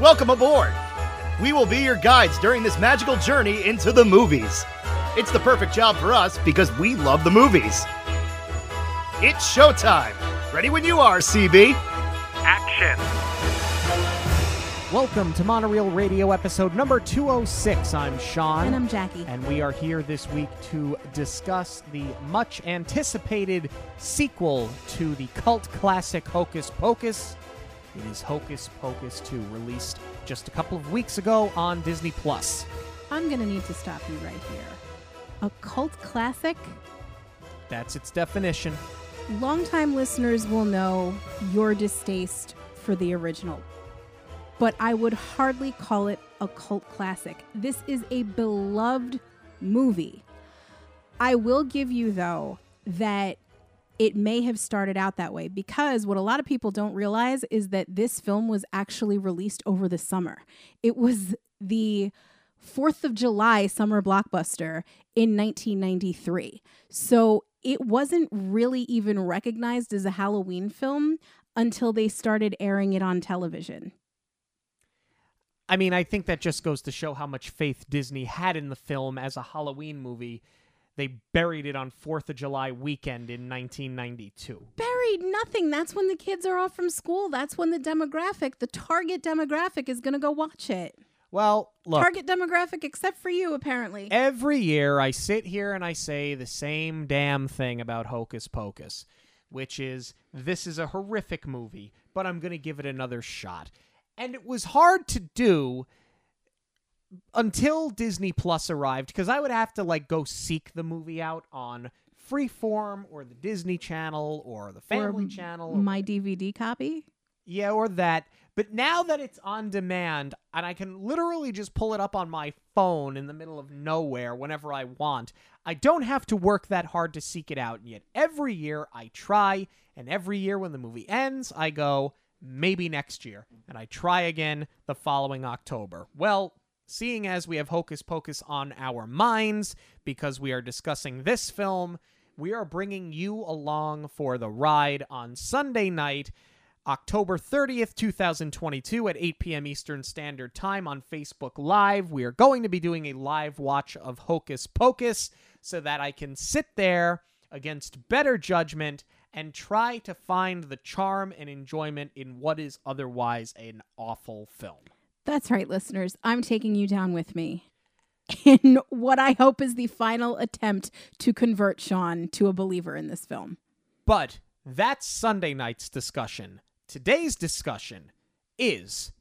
Welcome aboard! We will be your guides during this magical journey into the movies. It's the perfect job for us because we love the movies. It's showtime! Ready when you are, CB! Action! Welcome to Monorail Radio episode number 206. I'm Sean. And I'm Jackie. And we are here this week to discuss the much anticipated sequel to the cult classic Hocus Pocus. It is Hocus Pocus 2, released just a couple of weeks ago on Disney Plus. I'm going to need to stop you right here. A cult classic? That's its definition. Longtime listeners will know your distaste for the original, but I would hardly call it a cult classic. This is a beloved movie. I will give you, though, that it may have started out that way because what a lot of people don't realize is that this film was actually released over the summer. It was the 4th of July summer blockbuster in 1993. So it wasn't really even recognized as a Halloween film until they started airing it on television. I mean, I think that just goes to show how much faith Disney had in the film as a Halloween movie. They buried it on 4th of July weekend in 1992. Buried nothing. That's when the kids are off from school. That's when the demographic, the target demographic, is going to go watch it. Well, look. Target demographic, except for you, apparently. Every year I sit here and I say the same damn thing about Hocus Pocus, which is this is a horrific movie, but I'm going to give it another shot. And it was hard to do until Disney Plus arrived because I would have to like go seek the movie out on Freeform or the Disney Channel or the Family or Channel. My DVD copy? Yeah, or that. But now that it's on demand and I can literally just pull it up on my phone in the middle of nowhere whenever I want, I don't have to work that hard to seek it out. And yet every year I try, and every year when the movie ends, I go, maybe next year. And I try again the following October. Well, seeing as we have Hocus Pocus on our minds because we are discussing this film, we are bringing you along for the ride on Sunday night October 30th, 2022 at 8 p.m. Eastern Standard Time on Facebook Live. We are going to be doing a live watch of Hocus Pocus so that I can sit there against better judgment and try to find the charm and enjoyment in what is otherwise an awful film. That's right, listeners. I'm taking you down with me in what I hope is the final attempt to convert Sean to a believer in this film. But that's Sunday night's discussion. Today's discussion is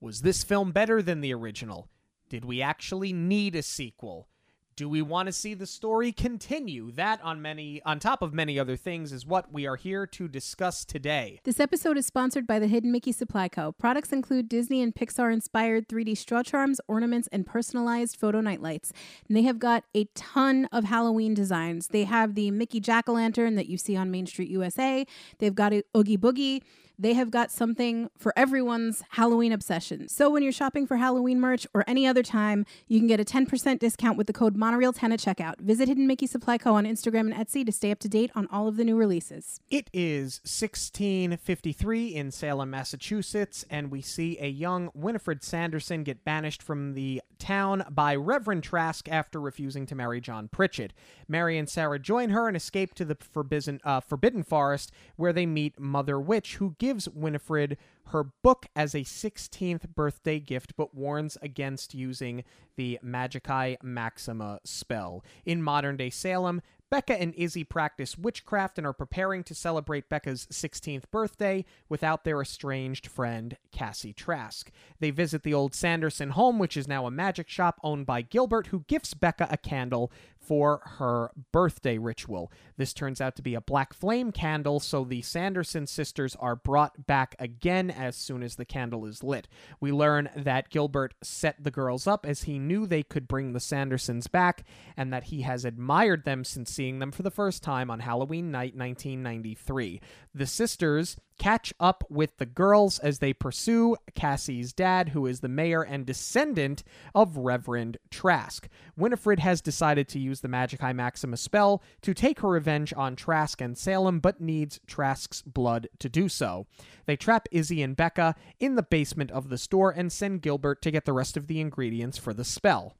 Was this film better than the original? Did we actually need a sequel? Do we want to see the story continue? That on many on top of many other things is what we are here to discuss today. This episode is sponsored by the Hidden Mickey Supply Co. Products include Disney and Pixar inspired 3D straw charms, ornaments, and personalized photo nightlights. And they have got a ton of Halloween designs. They have the Mickey Jack-o'-lantern that you see on Main Street USA. They've got a Oogie Boogie they have got something for everyone's Halloween obsession. So when you're shopping for Halloween merch or any other time, you can get a 10% discount with the code Monorail10 at checkout. Visit Hidden Mickey Supply Co. on Instagram and Etsy to stay up to date on all of the new releases. It is 1653 in Salem, Massachusetts, and we see a young Winifred Sanderson get banished from the town by Reverend Trask after refusing to marry John Pritchett. Mary and Sarah join her and escape to the forbidden, uh, forbidden forest where they meet Mother Witch, who gives Winifred her book as a 16th birthday gift, but warns against using the Magicae Maxima spell. In modern day Salem, Becca and Izzy practice witchcraft and are preparing to celebrate Becca's 16th birthday without their estranged friend, Cassie Trask. They visit the old Sanderson home, which is now a magic shop owned by Gilbert, who gifts Becca a candle for her birthday ritual. This turns out to be a black flame candle, so the Sanderson sisters are brought back again as soon as the candle is lit. We learn that Gilbert set the girls up as he knew they could bring the Sandersons back and that he has admired them since seeing them for the first time on Halloween night 1993. The sisters catch up with the girls as they pursue Cassie's dad, who is the mayor and descendant of Reverend Trask. Winifred has decided to use the Magic Magicae Maxima spell to take her revenge on Trask and Salem, but needs Trask's blood to do so. They trap Izzy and Becca in the basement of the store and send Gilbert to get the rest of the ingredients for the spell.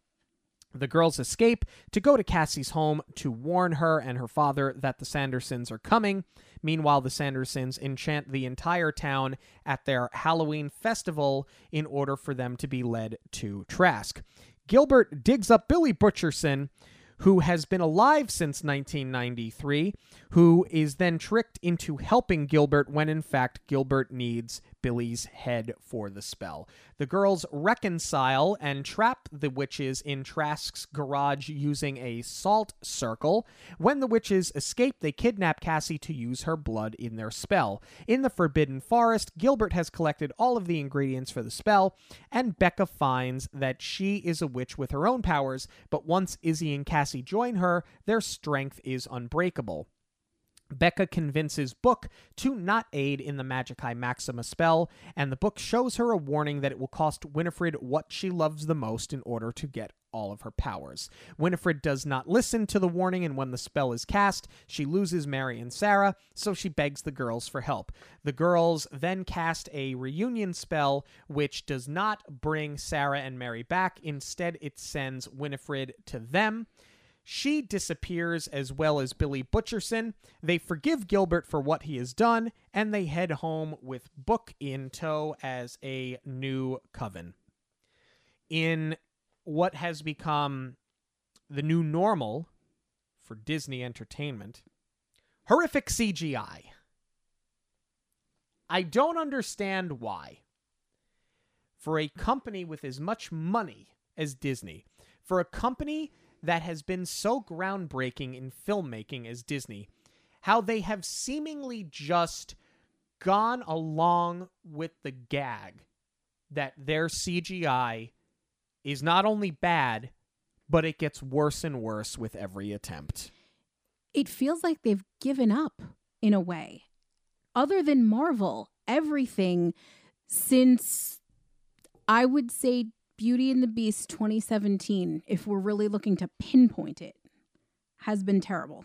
The girls escape to go to Cassie's home to warn her and her father that the Sandersons are coming. Meanwhile, the Sandersons enchant the entire town at their Halloween festival in order for them to be led to Trask. Gilbert digs up Billy Butcherson, who has been alive since 1993, who is then tricked into helping Gilbert when in fact Gilbert needs Billy's head for the spell. The girls reconcile and trap the witches in Trask's garage using a salt circle. When the witches escape, they kidnap Cassie to use her blood in their spell. In the Forbidden Forest, Gilbert has collected all of the ingredients for the spell, and Becca finds that she is a witch with her own powers, but once Izzy and Cassie join her, their strength is unbreakable. Becca convinces Book to not aid in the Magic Magicae Maxima spell, and the book shows her a warning that it will cost Winifred what she loves the most in order to get all of her powers. Winifred does not listen to the warning, and when the spell is cast, she loses Mary and Sarah, so she begs the girls for help. The girls then cast a reunion spell, which does not bring Sarah and Mary back. Instead, it sends Winifred to them. She disappears as well as Billy Butcherson. They forgive Gilbert for what he has done, and they head home with Book in tow as a new coven. In what has become the new normal for Disney Entertainment, horrific CGI. I don't understand why. For a company with as much money as Disney, for a company that has been so groundbreaking in filmmaking as Disney, how they have seemingly just gone along with the gag that their CGI is not only bad, but it gets worse and worse with every attempt. It feels like they've given up in a way. Other than Marvel, everything since I would say Beauty and the Beast 2017, if we're really looking to pinpoint it, has been terrible.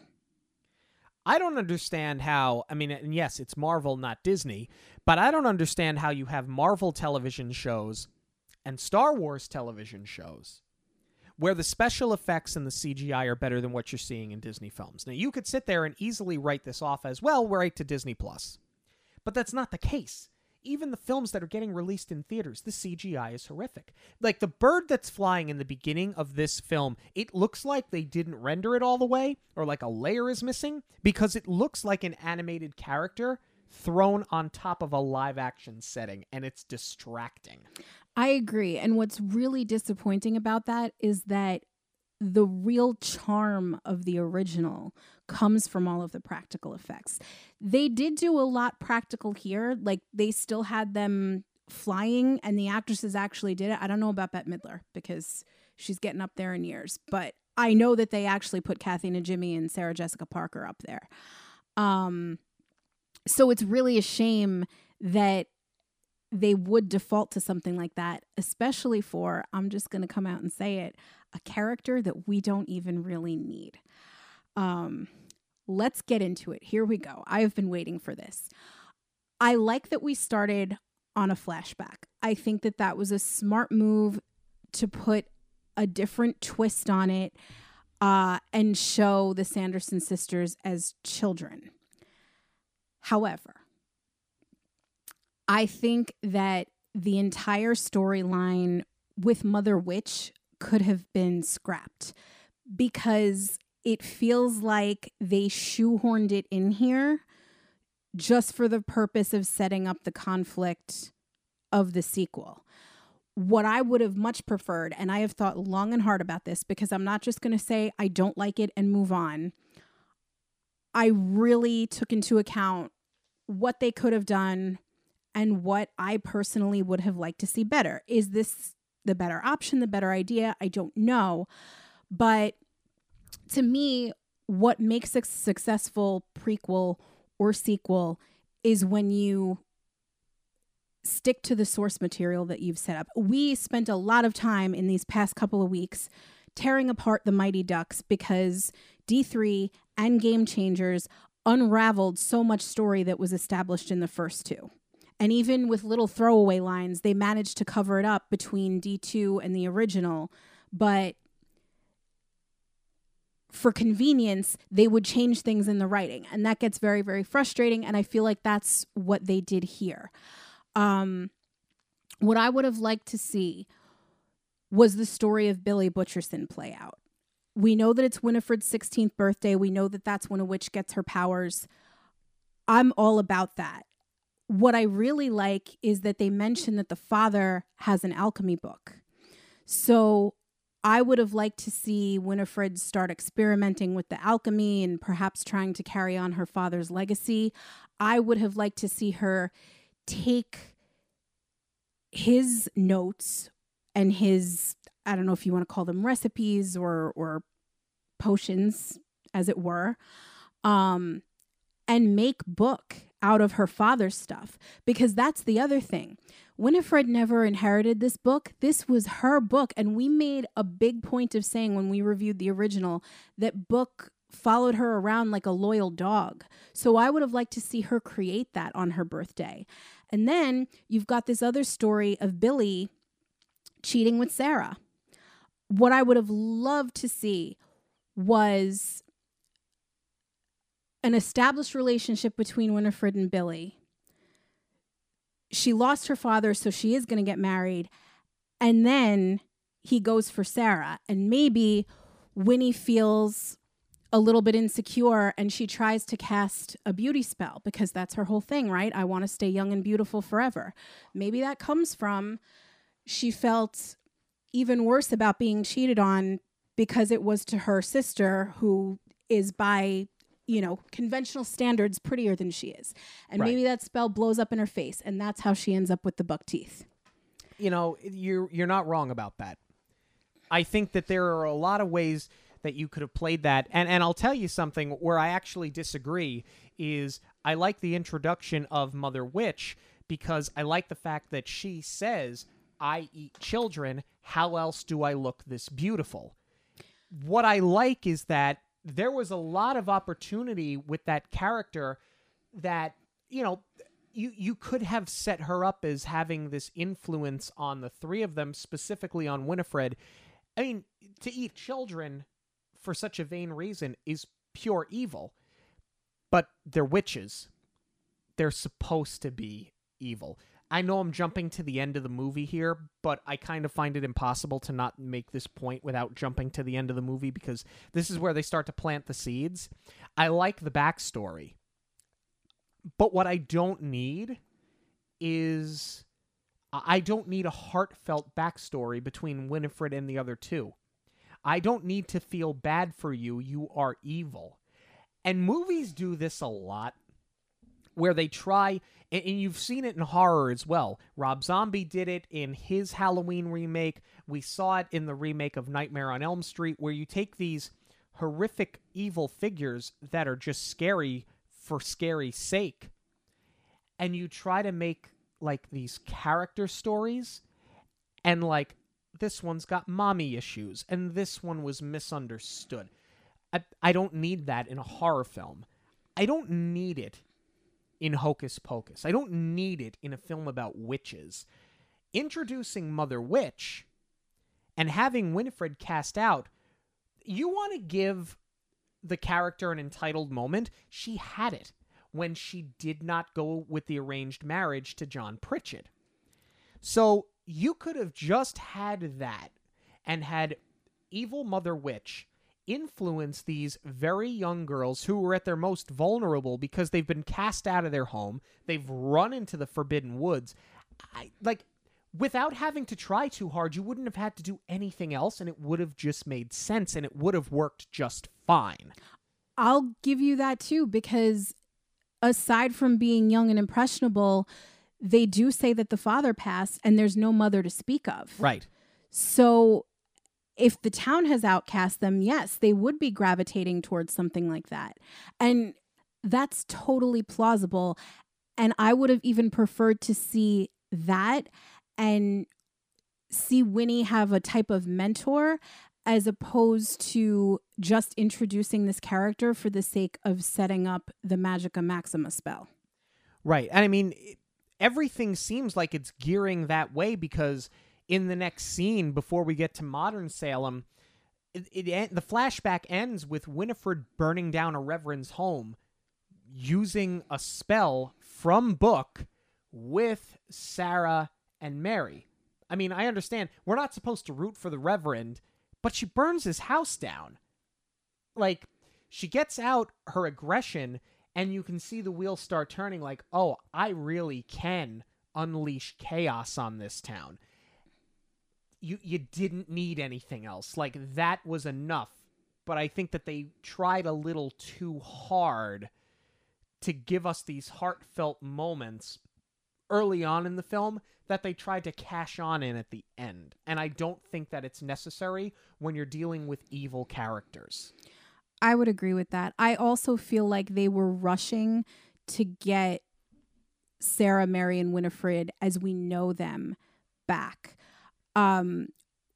I don't understand how, I mean, and yes, it's Marvel, not Disney, but I don't understand how you have Marvel television shows and Star Wars television shows where the special effects and the CGI are better than what you're seeing in Disney films. Now, you could sit there and easily write this off as well, right to Disney Plus. But that's not the case even the films that are getting released in theaters, the CGI is horrific. Like the bird that's flying in the beginning of this film, it looks like they didn't render it all the way, or like a layer is missing, because it looks like an animated character thrown on top of a live action setting, and it's distracting. I agree. And what's really disappointing about that is that the real charm of the original comes from all of the practical effects. They did do a lot practical here. Like they still had them flying and the actresses actually did it. I don't know about Bette Midler because she's getting up there in years, but I know that they actually put Kathy Najimy and Sarah Jessica Parker up there. Um so it's really a shame that they would default to something like that, especially for, I'm just going to come out and say it, a character that we don't even really need. Um, let's get into it. Here we go. I have been waiting for this. I like that we started on a flashback. I think that that was a smart move to put a different twist on it uh, and show the Sanderson sisters as children. However, I think that the entire storyline with Mother Witch could have been scrapped because it feels like they shoehorned it in here just for the purpose of setting up the conflict of the sequel. What I would have much preferred, and I have thought long and hard about this because I'm not just going to say I don't like it and move on. I really took into account what they could have done and what I personally would have liked to see better. Is this the better option, the better idea? I don't know. But to me, what makes a successful prequel or sequel is when you stick to the source material that you've set up. We spent a lot of time in these past couple of weeks tearing apart the Mighty Ducks because D3 and Game Changers unraveled so much story that was established in the first two. And even with little throwaway lines, they managed to cover it up between D2 and the original. But for convenience, they would change things in the writing. And that gets very, very frustrating. And I feel like that's what they did here. Um, what I would have liked to see was the story of Billy Butcherson play out. We know that it's Winifred's 16th birthday. We know that that's when a witch gets her powers. I'm all about that. What I really like is that they mention that the father has an alchemy book. So I would have liked to see Winifred start experimenting with the alchemy and perhaps trying to carry on her father's legacy. I would have liked to see her take his notes and his I don't know if you want to call them recipes or or potions as it were um and make book out of her father's stuff because that's the other thing Winifred never inherited this book. This was her book. And we made a big point of saying when we reviewed the original that book followed her around like a loyal dog. So I would have liked to see her create that on her birthday. And then you've got this other story of Billy cheating with Sarah. What I would have loved to see was an established relationship between Winifred and Billy she lost her father, so she is going to get married. And then he goes for Sarah. And maybe Winnie feels a little bit insecure and she tries to cast a beauty spell because that's her whole thing, right? I want to stay young and beautiful forever. Maybe that comes from she felt even worse about being cheated on because it was to her sister who is by you know, conventional standards prettier than she is. And right. maybe that spell blows up in her face and that's how she ends up with the buck teeth. You know, you're you're not wrong about that. I think that there are a lot of ways that you could have played that. And and I'll tell you something where I actually disagree is I like the introduction of Mother Witch because I like the fact that she says, "I eat children, how else do I look this beautiful?" What I like is that there was a lot of opportunity with that character that you know you you could have set her up as having this influence on the three of them specifically on Winifred. I mean to eat children for such a vain reason is pure evil but they're witches. They're supposed to be evil I know I'm jumping to the end of the movie here, but I kind of find it impossible to not make this point without jumping to the end of the movie because this is where they start to plant the seeds. I like the backstory, but what I don't need is I don't need a heartfelt backstory between Winifred and the other two. I don't need to feel bad for you. You are evil. And movies do this a lot where they try and, you've seen it in horror as well. Rob Zombie did it in his Halloween remake. We saw it in the remake of Nightmare on Elm Street, where you take these horrific evil figures that are just scary for scary sake, and you try to make like these character stories, and like this one's got mommy issues, and this one was misunderstood. I, I don't need that in a horror film. I don't need it in Hocus Pocus. I don't need it in a film about witches. Introducing Mother Witch and having Winifred cast out, you want to give the character an entitled moment. She had it when she did not go with the arranged marriage to John Pritchett. So you could have just had that and had evil Mother Witch influence these very young girls who were at their most vulnerable because they've been cast out of their home, they've run into the forbidden woods. I like without having to try too hard, you wouldn't have had to do anything else and it would have just made sense and it would have worked just fine. I'll give you that too because aside from being young and impressionable, they do say that the father passed and there's no mother to speak of. Right. So if the town has outcast them, yes, they would be gravitating towards something like that. And that's totally plausible. And I would have even preferred to see that and see Winnie have a type of mentor as opposed to just introducing this character for the sake of setting up the Magica Maxima spell. Right. And I mean, everything seems like it's gearing that way because in the next scene, before we get to modern Salem, it, it the flashback ends with Winifred burning down a reverend's home using a spell from book with Sarah and Mary. I mean, I understand we're not supposed to root for the reverend, but she burns his house down. Like she gets out her aggression and you can see the wheels start turning like, "Oh, I really can unleash chaos on this town." You you didn't need anything else. Like that was enough. But I think that they tried a little too hard to give us these heartfelt moments early on in the film that they tried to cash on in at the end. And I don't think that it's necessary when you're dealing with evil characters. I would agree with that. I also feel like they were rushing to get Sarah, Mary, and Winifred as we know them back. Um,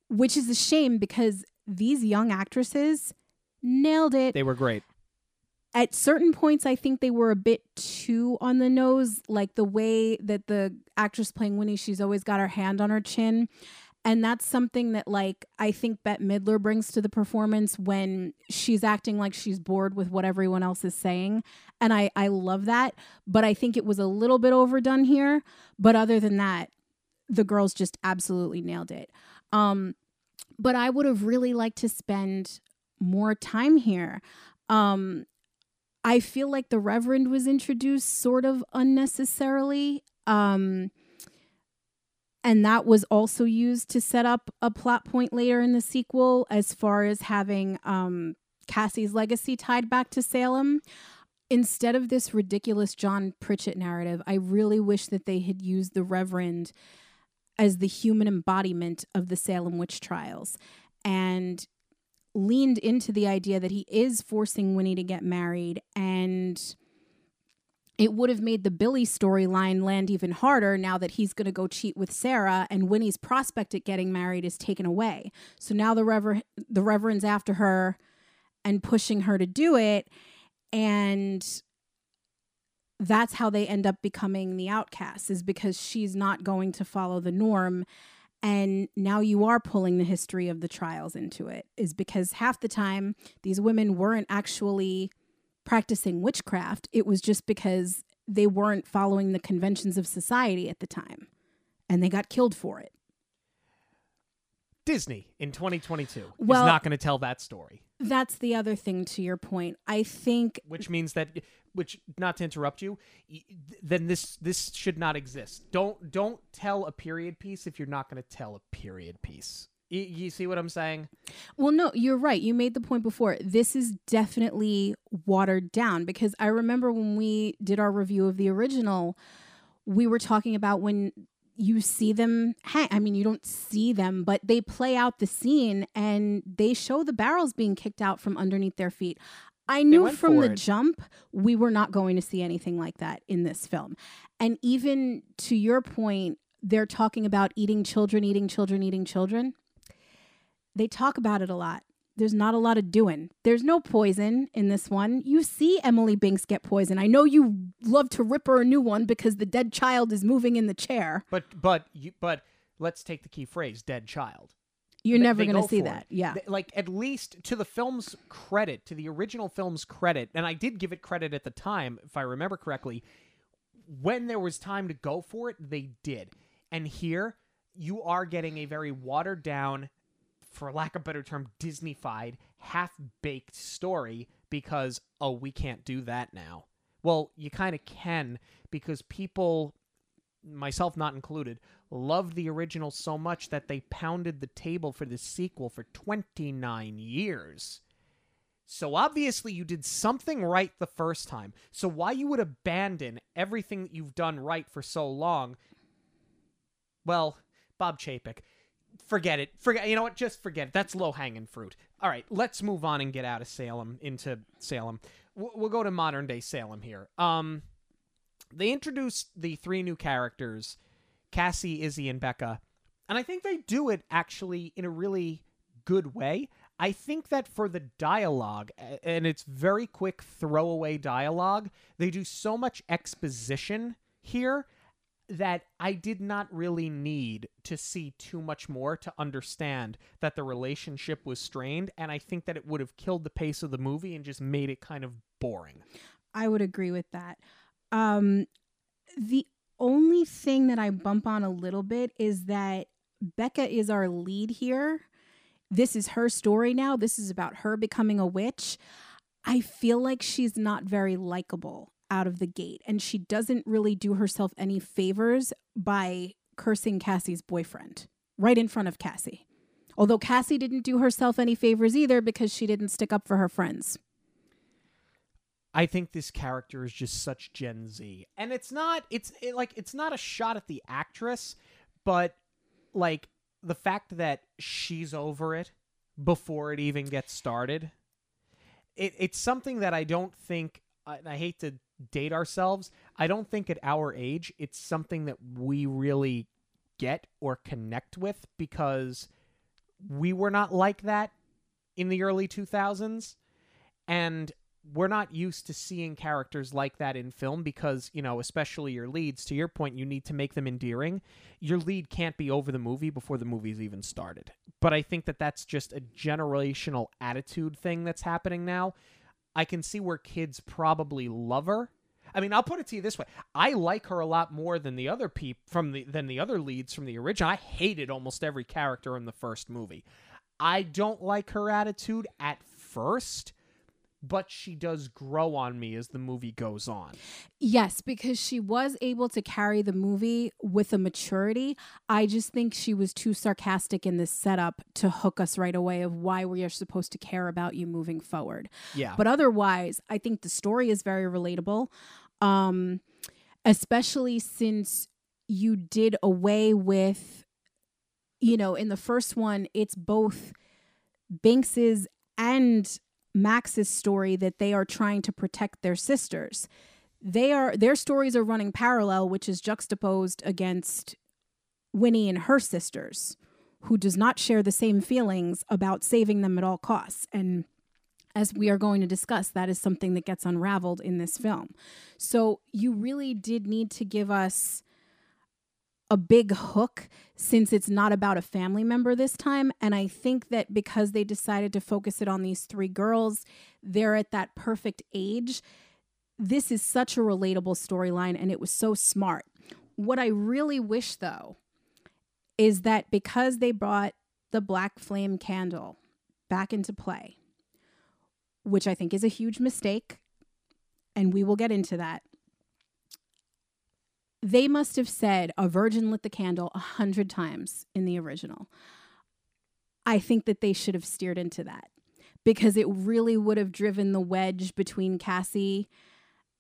which is a shame because these young actresses nailed it. They were great. At certain points i think they were a bit too on the nose like the way that the actress playing winnie she's always got her hand on her chin. And that's something that like i think bette midler brings to the performance when she's acting like she's bored with what everyone else is saying. And i i love that. But i think it was a little bit overdone here. But other than that the girls just absolutely nailed it um but i would have really liked to spend more time here um I feel like the Reverend was introduced sort of unnecessarily. Um, and that was also used to set up a plot point later in the sequel as far as having um, Cassie's legacy tied back to Salem. Instead of this ridiculous John Pritchett narrative, I really wish that they had used the Reverend as the human embodiment of the Salem witch trials. And leaned into the idea that he is forcing Winnie to get married and it would have made the Billy storyline land even harder now that he's going to go cheat with Sarah and Winnie's prospect at getting married is taken away. So now the rever- the reverend's after her and pushing her to do it and that's how they end up becoming the outcasts is because she's not going to follow the norm. And now you are pulling the history of the trials into it is because half the time these women weren't actually practicing witchcraft. It was just because they weren't following the conventions of society at the time and they got killed for it disney in 2022 well, is not going to tell that story. that's the other thing to your point. I think which means that which not to interrupt you then this this should not exist. Don't don't tell a period piece if you're not going to tell a period piece. You, you see what i'm saying? Well no you're right. You made the point before. This is definitely watered down because i remember when we did our review of the original we were talking about when you see them hang. I mean, you don't see them, but they play out the scene and they show the barrels being kicked out from underneath their feet. I knew from the it. jump we were not going to see anything like that in this film. And even to your point, they're talking about eating children, eating children, eating children. They talk about it a lot. There's not a lot of doing. There's no poison in this one. You see Emily Binks get poison. I know you love to rip her a new one because the dead child is moving in the chair. But but you, but let's take the key phrase dead child. You're they, never going to see that. It. Yeah. They, like at least to the film's credit, to the original film's credit, and I did give it credit at the time, if I remember correctly. When there was time to go for it, they did. And here, you are getting a very watered down, for lack of a better term, Disneyfied, half baked story because, oh, we can't do that now. Well, you kind of can because people, myself not included, loved the original so much that they pounded the table for the sequel for 29 years. So obviously you did something right the first time. So why you would abandon everything that you've done right for so long? Well, Bob Chapek, forget it. Forget you know what? Just forget it. That's low-hanging fruit. All right, let's move on and get out of Salem into Salem. We'll go to modern day Salem here. Um they introduced the three new characters Cassie, Izzy, and Becca. And I think they do it actually in a really good way. I think that for the dialogue, and it's very quick throwaway dialogue, they do so much exposition here that I did not really need to see too much more to understand that the relationship was strained. And I think that it would have killed the pace of the movie and just made it kind of boring. I would agree with that. Um, the only thing that I bump on a little bit is that Becca is our lead here. This is her story now. This is about her becoming a witch. I feel like she's not very likable out of the gate, and she doesn't really do herself any favors by cursing Cassie's boyfriend right in front of Cassie. Although Cassie didn't do herself any favors either because she didn't stick up for her friends. I think this character is just such Gen Z, and it's not. It's it, like it's not a shot at the actress, but like the fact that she's over it before it even gets started. It, it's something that I don't think. And I hate to date ourselves. I don't think at our age it's something that we really get or connect with because we were not like that in the early 2000s and we're not used to seeing characters like that in film because you know especially your leads to your point you need to make them endearing. Your lead can't be over the movie before the movie's even started. But i think that that's just a generational attitude thing that's happening now i can see where kids probably love her I mean, I'll put it to you this way: I like her a lot more than the other peop from the than the other leads from the original. I hated almost every character in the first movie. I don't like her attitude at first, but she does grow on me as the movie goes on. Yes, because she was able to carry the movie with a maturity. I just think she was too sarcastic in this setup to hook us right away of why we are supposed to care about you moving forward. Yeah. But otherwise, I think the story is very relatable. Um especially since you did away with you know, in the first one it's both Binks's and Max's story that they are trying to protect their sisters. They are their stories are running parallel, which is juxtaposed against Winnie and her sisters, who does not share the same feelings about saving them at all costs. And as we are going to discuss, that is something that gets unraveled in this film. So you really did need to give us a big hook since it's not about a family member this time. And I think that because they decided to focus it on these three girls, they're at that perfect age. This is such a relatable storyline and it was so smart. What I really wish, though, is that because they brought the black flame candle back into play, which I think is a huge mistake, and we will get into that they must have said a virgin lit the candle a hundred times in the original. I think that they should have steered into that because it really would have driven the wedge between Cassie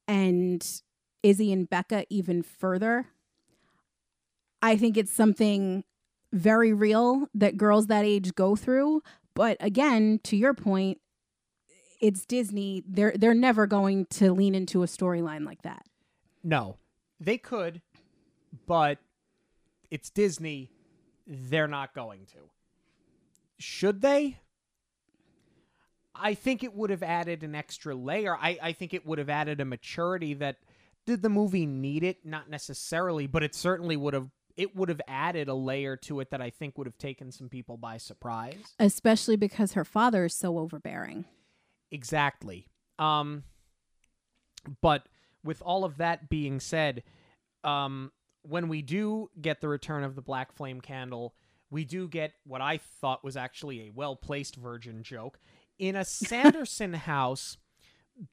and Izzy and Becca even further. I think it's something very real that girls that age go through. But again, to your point, it's Disney. They're they're never going to lean into a storyline like that. No, they could, but it's Disney. They're not going to. Should they? I think it would have added an extra layer. I, I think it would have added a maturity that did the movie need it? Not necessarily, but it certainly would have it would have added a layer to it that I think would have taken some people by surprise. Especially because her father is so overbearing. Exactly. Um but with all of that being said, um, when we do get the return of the Black Flame Candle, we do get what I thought was actually a well placed virgin joke in a Sanderson house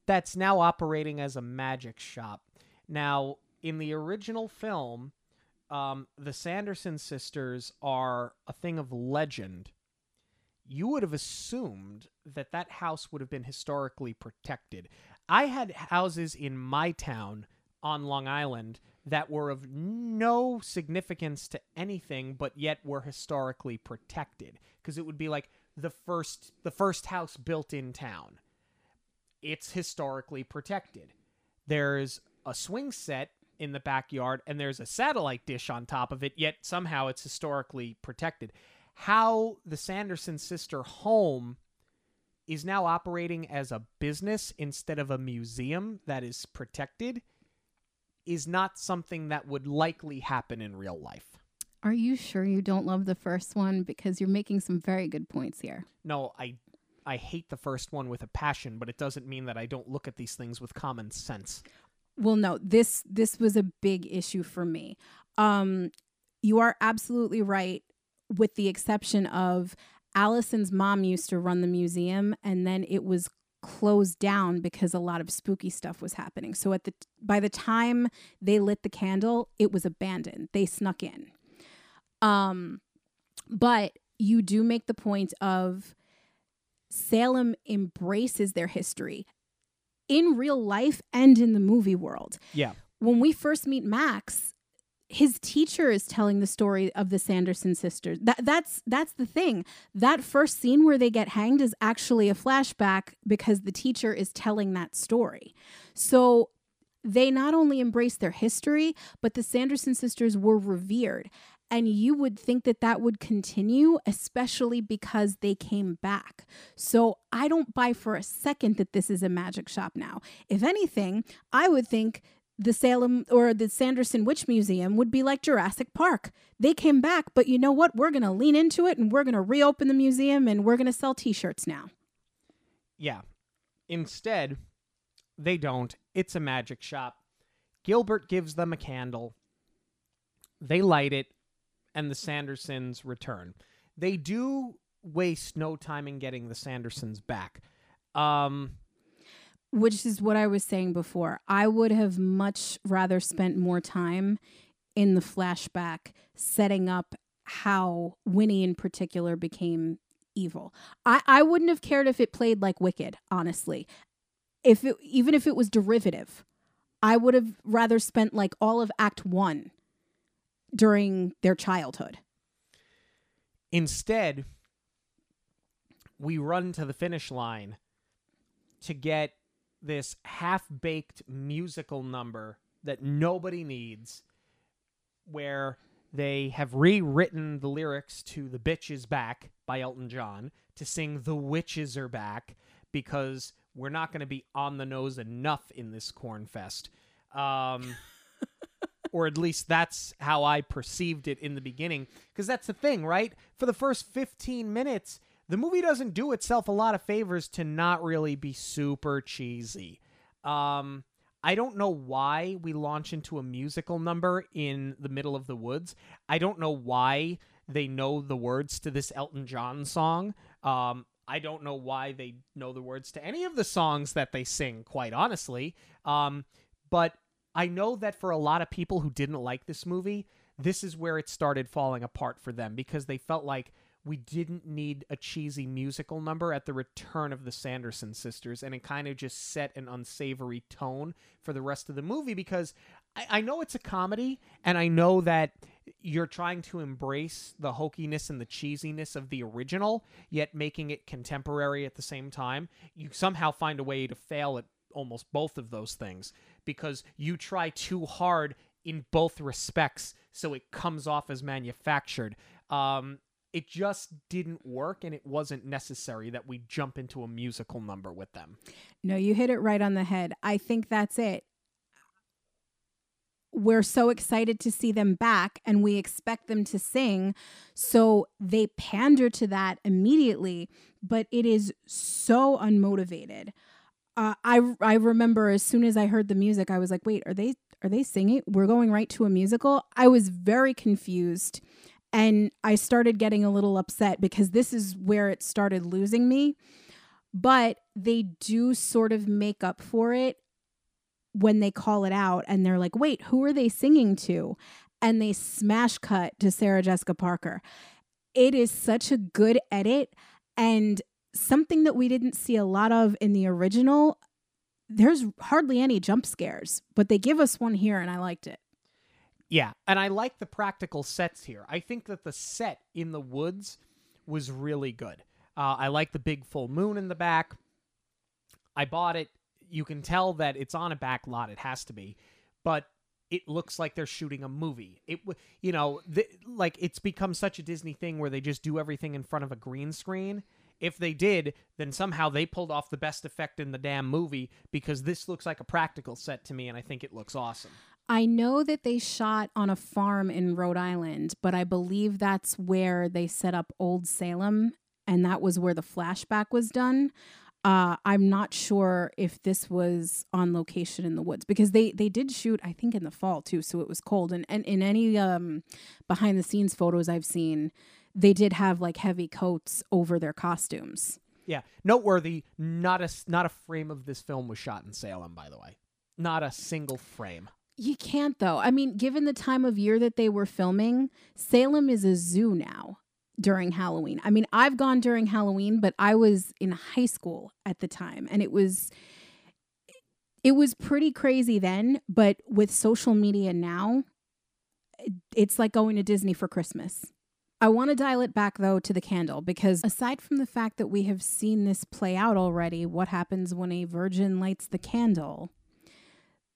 that's now operating as a magic shop. Now, in the original film, um, the Sanderson sisters are a thing of legend. You would have assumed that that house would have been historically protected. I had houses in my town on Long Island that were of no significance to anything but yet were historically protected. Because it would be like the first the first house built in town. It's historically protected. There's a swing set in the backyard and there's a satellite dish on top of it, yet somehow it's historically protected. How the Sanderson sister home is now operating as a business instead of a museum that is protected is not something that would likely happen in real life. Are you sure you don't love the first one? Because you're making some very good points here. No, I I hate the first one with a passion, but it doesn't mean that I don't look at these things with common sense. Well, no, this this was a big issue for me. Um, you are absolutely right, with the exception of Allison's mom used to run the museum, and then it was closed down because a lot of spooky stuff was happening. So at the by the time they lit the candle, it was abandoned. They snuck in. Um, but you do make the point of Salem embraces their history in real life and in the movie world. Yeah. When we first meet Max, his teacher is telling the story of the Sanderson sisters. That that's that's the thing. That first scene where they get hanged is actually a flashback because the teacher is telling that story. So they not only embrace their history, but the Sanderson sisters were revered. And you would think that that would continue, especially because they came back. So I don't buy for a second that this is a magic shop now. If anything, I would think the Salem or the Sanderson Witch Museum would be like Jurassic Park. They came back, but you know what? We're going to lean into it and we're going to reopen the museum and we're going to sell t shirts now. Yeah. Instead, they don't. It's a magic shop. Gilbert gives them a candle. They light it, and the Sandersons return. They do waste no time in getting the Sandersons back. Um, which is what I was saying before. I would have much rather spent more time in the flashback setting up how Winnie in particular became evil. I, I wouldn't have cared if it played like Wicked, honestly. If it, even if it was derivative, I would have rather spent like all of Act One during their childhood. Instead, we run to the finish line to get this half baked musical number that nobody needs, where they have rewritten the lyrics to The Bitch Is Back by Elton John to sing The Witches Are Back because we're not going to be on the nose enough in this corn fest. Um, or at least that's how I perceived it in the beginning. Because that's the thing, right? For the first 15 minutes, the movie doesn't do itself a lot of favors to not really be super cheesy. Um, I don't know why we launch into a musical number in the middle of the woods. I don't know why they know the words to this Elton John song. Um, I don't know why they know the words to any of the songs that they sing, quite honestly. Um, but I know that for a lot of people who didn't like this movie, this is where it started falling apart for them because they felt like we didn't need a cheesy musical number at the return of the Sanderson sisters, and it kind of just set an unsavory tone for the rest of the movie because I, I know it's a comedy, and I know that you're trying to embrace the hokiness and the cheesiness of the original, yet making it contemporary at the same time. You somehow find a way to fail at almost both of those things because you try too hard in both respects so it comes off as manufactured. Um, it just didn't work and it wasn't necessary that we jump into a musical number with them. No, you hit it right on the head. I think that's it. We're so excited to see them back and we expect them to sing. So they pander to that immediately, but it is so unmotivated. Uh, I I remember as soon as I heard the music, I was like, "Wait, are they are they singing? We're going right to a musical." I was very confused and I started getting a little upset because this is where it started losing me. But they do sort of make up for it when they call it out and they're like, wait, who are they singing to? And they smash cut to Sarah Jessica Parker. It is such a good edit and something that we didn't see a lot of in the original. There's hardly any jump scares, but they give us one here and I liked it. Yeah, and I like the practical sets here. I think that the set in the woods was really good. Uh, I like the big full moon in the back. I bought it. You can tell that it's on a back lot. It has to be. But it looks like they're shooting a movie. It you know, th- like it's become such a Disney thing where they just do everything in front of a green screen. If they did, then somehow they pulled off the best effect in the damn movie because this looks like a practical set to me and I think it looks awesome. I know that they shot on a farm in Rhode Island, but I believe that's where they set up Old Salem, and that was where the flashback was done. Uh, I'm not sure if this was on location in the woods because they they did shoot, I think, in the fall too, so it was cold. And and in any um, behind the scenes photos I've seen, they did have like heavy coats over their costumes. Yeah, noteworthy. Not a not a frame of this film was shot in Salem, by the way. Not a single frame. You can't though. I mean, given the time of year that they were filming, Salem is a zoo now during Halloween. I mean, I've gone during Halloween, but I was in high school at the time and it was it was pretty crazy then, but with social media now, it's like going to Disney for Christmas. I want to dial it back though to the candle because aside from the fact that we have seen this play out already, what happens when a virgin lights the candle?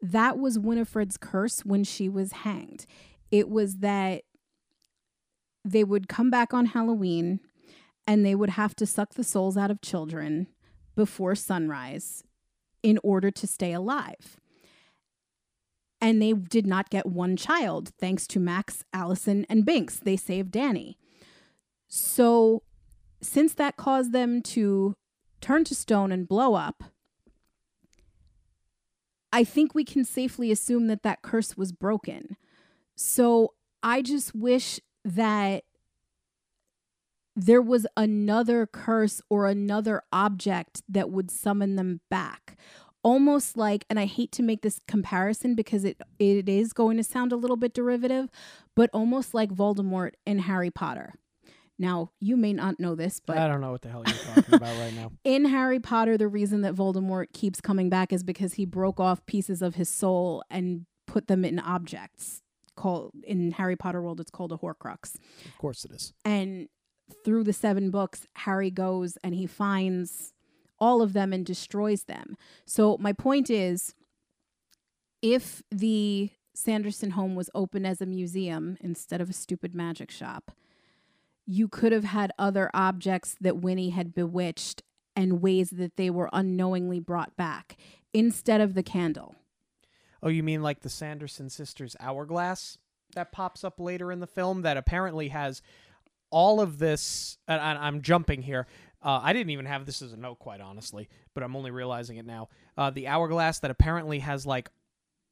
That was Winifred's curse when she was hanged. It was that they would come back on Halloween and they would have to suck the souls out of children before sunrise in order to stay alive. And they did not get one child thanks to Max, Allison, and Binks. They saved Danny. So, since that caused them to turn to stone and blow up, I think we can safely assume that that curse was broken. So I just wish that there was another curse or another object that would summon them back. Almost like, and I hate to make this comparison because it it is going to sound a little bit derivative, but almost like Voldemort in Harry Potter. Now, you may not know this, but I don't know what the hell you're talking about right now. in Harry Potter, the reason that Voldemort keeps coming back is because he broke off pieces of his soul and put them in objects. Called in Harry Potter world, it's called a Horcrux. Of course it is. And through the seven books, Harry goes and he finds all of them and destroys them. So my point is, if the Sanderson home was open as a museum instead of a stupid magic shop, you could have had other objects that Winnie had bewitched and ways that they were unknowingly brought back instead of the candle. Oh, you mean like the Sanderson sisters hourglass that pops up later in the film that apparently has all of this and and I'm jumping here. Uh, I didn't even have this as a note, quite honestly, but I'm only realizing it now. Uh, the hourglass that apparently has like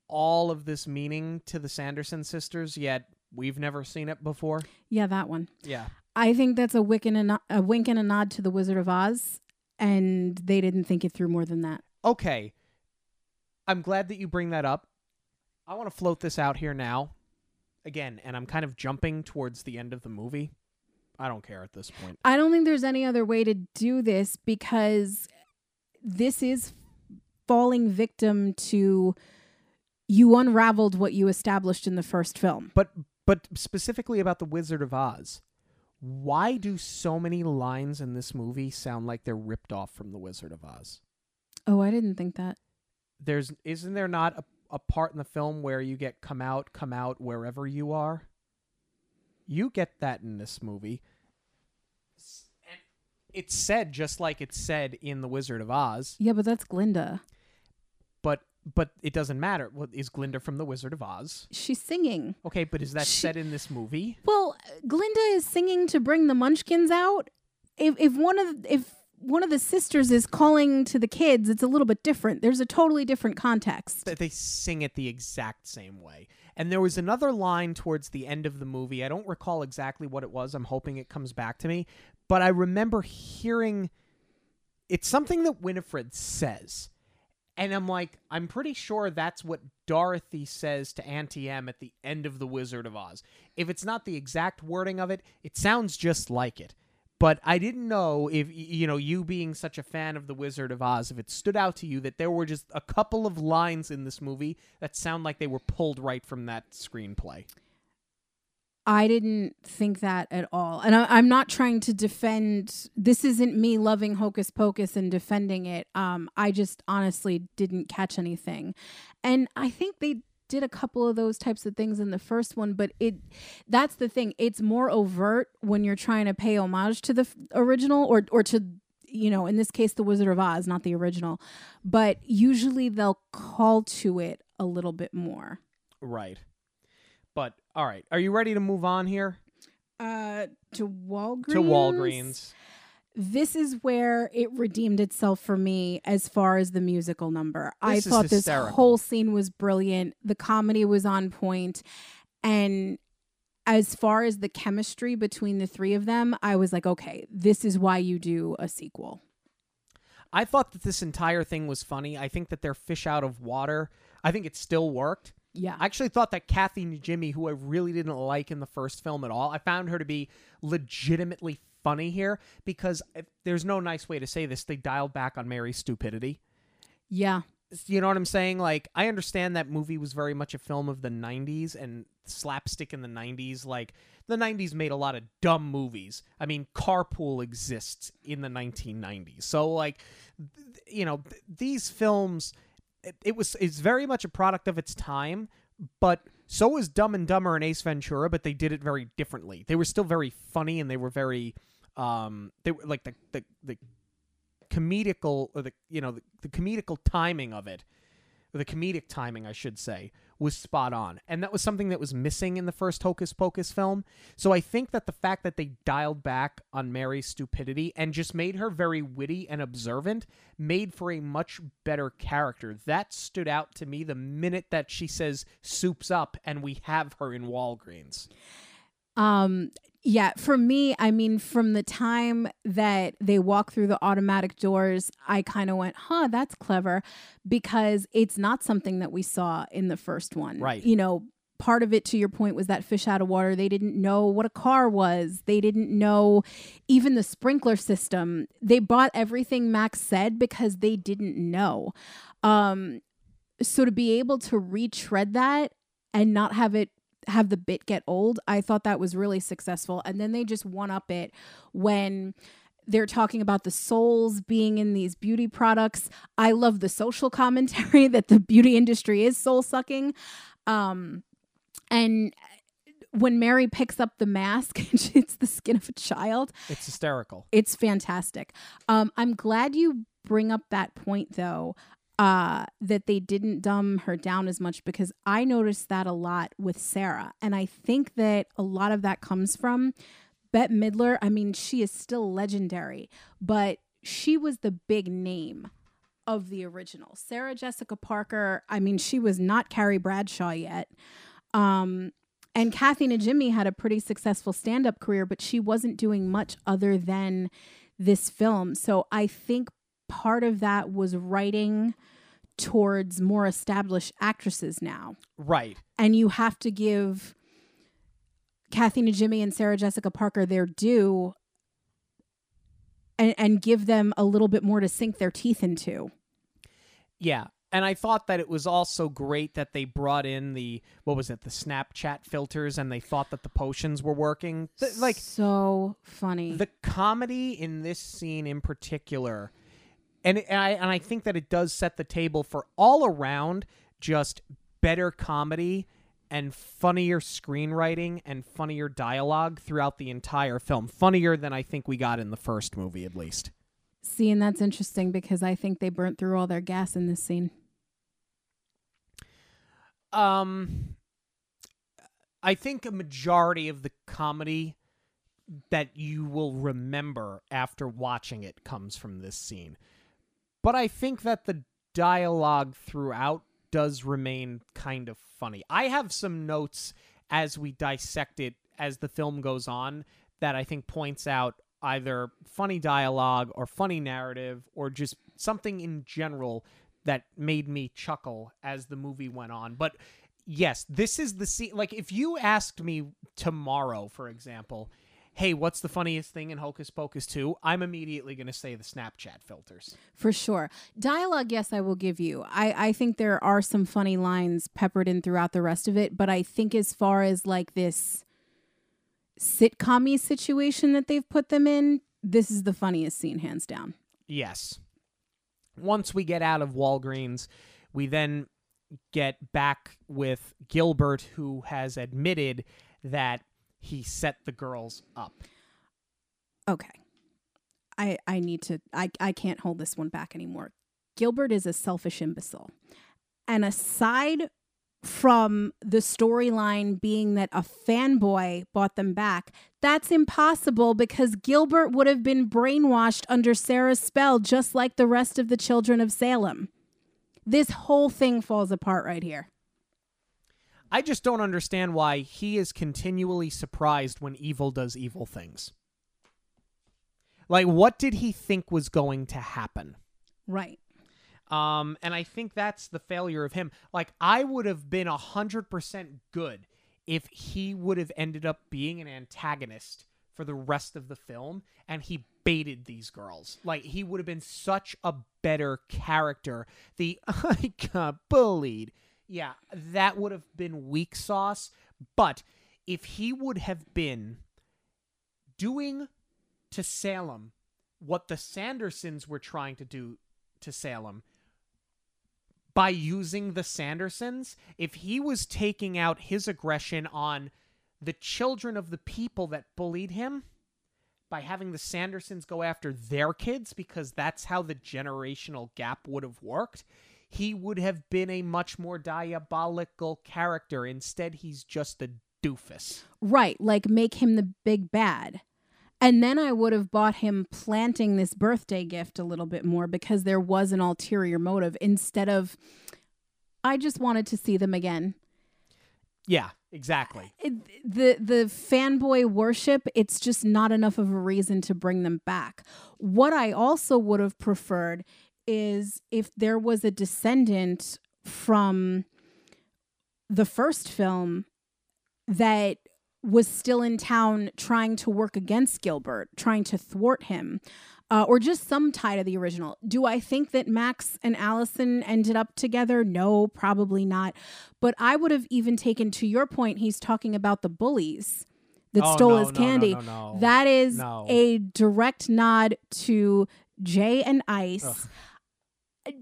all of this meaning to the Sanderson sisters, yet we've never seen it before. Yeah, that one. Yeah. I think that's a wink and a, a wink and a nod to the Wizard of Oz, and they didn't think it through more than that. Okay. I'm glad that you bring that up. I want to float this out here now. Again, and I'm kind of jumping towards the end of the movie. I don't care at this point. I don't think there's any other way to do this because this is falling victim to you unraveled what you established in the first film. But but specifically about the Wizard of Oz. Why do so many lines in this movie sound like they're ripped off from the Wizard of Oz? Oh, I didn't think that. There's isn't there not a, a part in the film where you get come out, come out wherever you are? You get that in this movie. And It's said just like it's said in the Wizard of Oz, Yeah, but that's Glinda. but but it doesn't matter. What is Glinda from the Wizard of Oz? She's singing. Okay, but is that She- said in this movie? Well, Glinda is singing to bring the Munchkins out. If if one of if one of the sisters is calling to the kids, it's a little bit different. There's a totally different context. they sing it the exact same way. And there was another line towards the end of the movie. I don't recall exactly what it was. I'm hoping it comes back to me. But I remember hearing it's something that Winifred says. And I'm like, I'm pretty sure that's what Dorothy says to Auntie M at the end of The Wizard of Oz. If it's not the exact wording of it, it sounds just like it. But I didn't know if, you know, you being such a fan of The Wizard of Oz, if it stood out to you that there were just a couple of lines in this movie that sound like they were pulled right from that screenplay. I didn't think that at all. And I, I'm not trying to defend. This isn't me loving Hocus Pocus and defending it. Um, I just honestly didn't catch anything. And I think they did a couple of those types of things in the first one, but it that's the thing. It's more overt when you're trying to pay homage to the f- original or or to you know, in this case the Wizard of Oz, not the original. But usually they'll call to it a little bit more. Right. But all right, are you ready to move on here Uh to Walgreens. to Walgreens? this is where it redeemed itself for me as far as the musical number. I This is thought this whole scene was brilliant. The comedy was on point, and as far as the chemistry between the three of them, I was like, okay, this is why you do a sequel. I thought that this entire thing was funny. I think that they're fish out of water. I think it still worked. Yeah. I actually thought that Kathy Najimy, who I really didn't like in the first film at all, I found her to be legitimately funny here because there's no nice way to say this. They dialed back on Mary's stupidity. yeah. You know what I'm saying? Like, I understand that movie was very much a film of the 90s and slapstick in the 90s. Like, the 90s made a lot of dumb movies. I mean, Carpool exists in the 1990s. So, like, you know, th- these films, it, it was, it's very much a product of its time, but so was Dumb and Dumber and Ace Ventura, but they did it very differently. They were still very funny and they were very, um, they were like the, the, the, comedical or the you know the, the comedical timing of it the comedic timing I should say was spot on. And that was something that was missing in the first Hocus Pocus film. So I think that the fact that they dialed back on Mary's stupidity and just made her very witty and observant made for a much better character. That stood out to me the minute that she says soups up and we have her in Walgreens Um yeah, for me, I mean from the time that they walk through the automatic doors, I kind of went, "Huh, that's clever," because it's not something that we saw in the first one. Right. You know, part of it to your point was that fish out of water. They didn't know what a car was. They didn't know even the sprinkler system. They bought everything Max said because they didn't know. Um so to be able to retread that and not have it have the bit get old, I thought that was really successful. And then they just one up it when they're talking about the souls being in these beauty products. I love the social commentary that the beauty industry is soul sucking. Um, and when Mary picks up the mask, it's the skin of a child. it's hysterical It's fantastic. Um, I'm glad you bring up that point though, uh, that they didn't dumb her down as much because I noticed that a lot with Sarah. And I think that a lot of that comes from Bette Midler. I mean, she is still legendary, but she was the big name of the original. Sarah Jessica Parker, I mean, she was not Carrie Bradshaw yet. Um, and Kathy Najimy had a pretty successful stand up career, but she wasn't doing much other than this film. So I think part of that was writing towards more established actresses now. right And you have to give Kathy Najimy and Sarah Jessica Parker their due and, and give them a little bit more to sink their teeth into. Yeah. And I thought that it was also great that they brought in the what was it, the Snapchat filters and they thought that the potions were working. Th- like so funny. the comedy in this scene in particular and, it- and I and I think that it does set the table for all around just better comedy and funnier screenwriting and funnier dialogue throughout the entire film. Funnier than I think we got in the first movie at least. See, and that's interesting because I think they burnt through all their gas in this scene. Um, I think a majority of the comedy that you will remember after watching it comes from this scene. But I think that the dialogue throughout does remain kind of funny. I have some notes as we dissect it as the film goes on that I think points out either funny dialogue or funny narrative or just something in general that made me chuckle as the movie went on. But yes, this is the scene. Like, if you asked me tomorrow, for example, hey, what's the funniest thing in Hocus Pocus 2? I'm immediately going to say the Snapchat filters. For sure. Dialogue, yes, I will give you. I, I think there are some funny lines peppered in throughout the rest of it, but I think as far as like this sitcom situation that they've put them in, this is the funniest scene, hands down. Yes. Once we get out of Walgreens, we then get back with Gilbert, who has admitted that he set the girls up. Okay. I I need to I I can't hold this one back anymore. Gilbert is a selfish imbecile. And aside from the storyline being that a fanboy bought them back, that's impossible because Gilbert would have been brainwashed under Sarah's spell just like the rest of the children of Salem. This whole thing falls apart right here. I just don't understand why he is continually surprised when evil does evil things. Like, what did he think was going to happen? Right. Um, and I think that's the failure of him. Like, I would have been 100% good if he would have ended up being an antagonist for the rest of the film and he baited these girls. Like, he would have been such a better character. The I got bullied. Yeah, that would have been weak sauce. But if he would have been doing to Salem what the Sandersons were trying to do to Salem by using the Sandersons, if he was taking out his aggression on the children of the people that bullied him by having the Sandersons go after their kids because that's how the generational gap would have worked, he would have been a much more diabolical character. Instead, he's just a doofus. Right, like make him the big bad. And then I would have bought him planting this birthday gift a little bit more because there was an ulterior motive instead of I just wanted to see them again. Yeah, exactly. Uh, it, the the fanboy worship, it's just not enough of a reason to bring them back. What I also would have preferred is if there was a descendant from the first film that was still in town trying to work against Gilbert, trying to thwart him, uh, or just some tie to the original. Do I think that Max and Allison ended up together? No, probably not. But I would have even taken, to your point, he's talking about the bullies that Oh, stole no, his no, candy. no. That is a direct nod to Jay and Ice.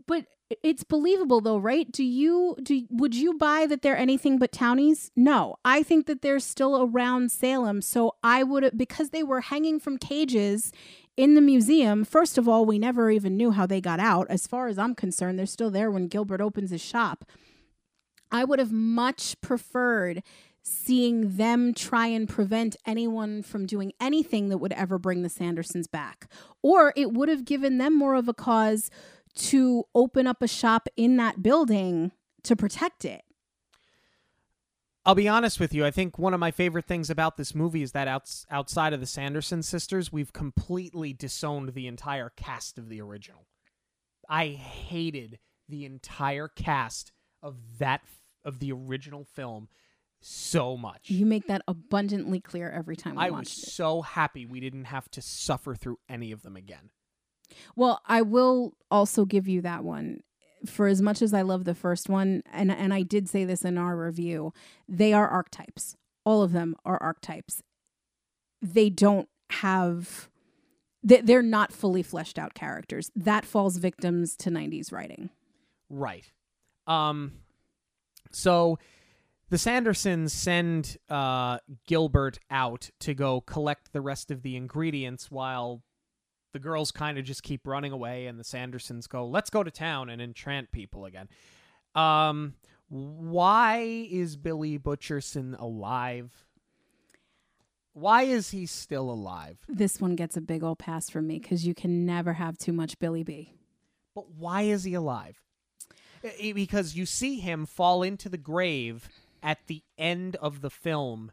But it's believable though, right? Do you do would you buy that they're anything but townies? No. I think that they're still around Salem, so I would because they were hanging from cages in the museum. First of all, we never even knew how they got out. As far as I'm concerned, they're still there when Gilbert opens his shop. I would have much preferred seeing them try and prevent anyone from doing anything that would ever bring the Sandersons back. Or it would have given them more of a cause to open up a shop in that building to protect it. I'll be honest with you. I think one of my favorite things about this movie is that outs- outside of the Sanderson sisters, we've completely disowned the entire cast of the original. I hated the entire cast of that of the original film so much. You make that abundantly clear every time we I was watched it. I was so happy we didn't have to suffer through any of them again. Well, I will also give you that one. For as much as I love the first one, and and I did say this in our review, they are archetypes. All of them are archetypes. They don't have they- they're not fully fleshed out characters. That falls victims to 90s writing. Right. Um so the Sandersons send uh Gilbert out to go collect the rest of the ingredients while the girls kind of just keep running away and the Sandersons go, "Let's go to town and entrant people again." Um why is Billy Butcherson alive? Why is he still alive? This one gets a big old pass from me because you can never have too much Billy B. But why is he alive? Because you see him fall into the grave at the end of the film,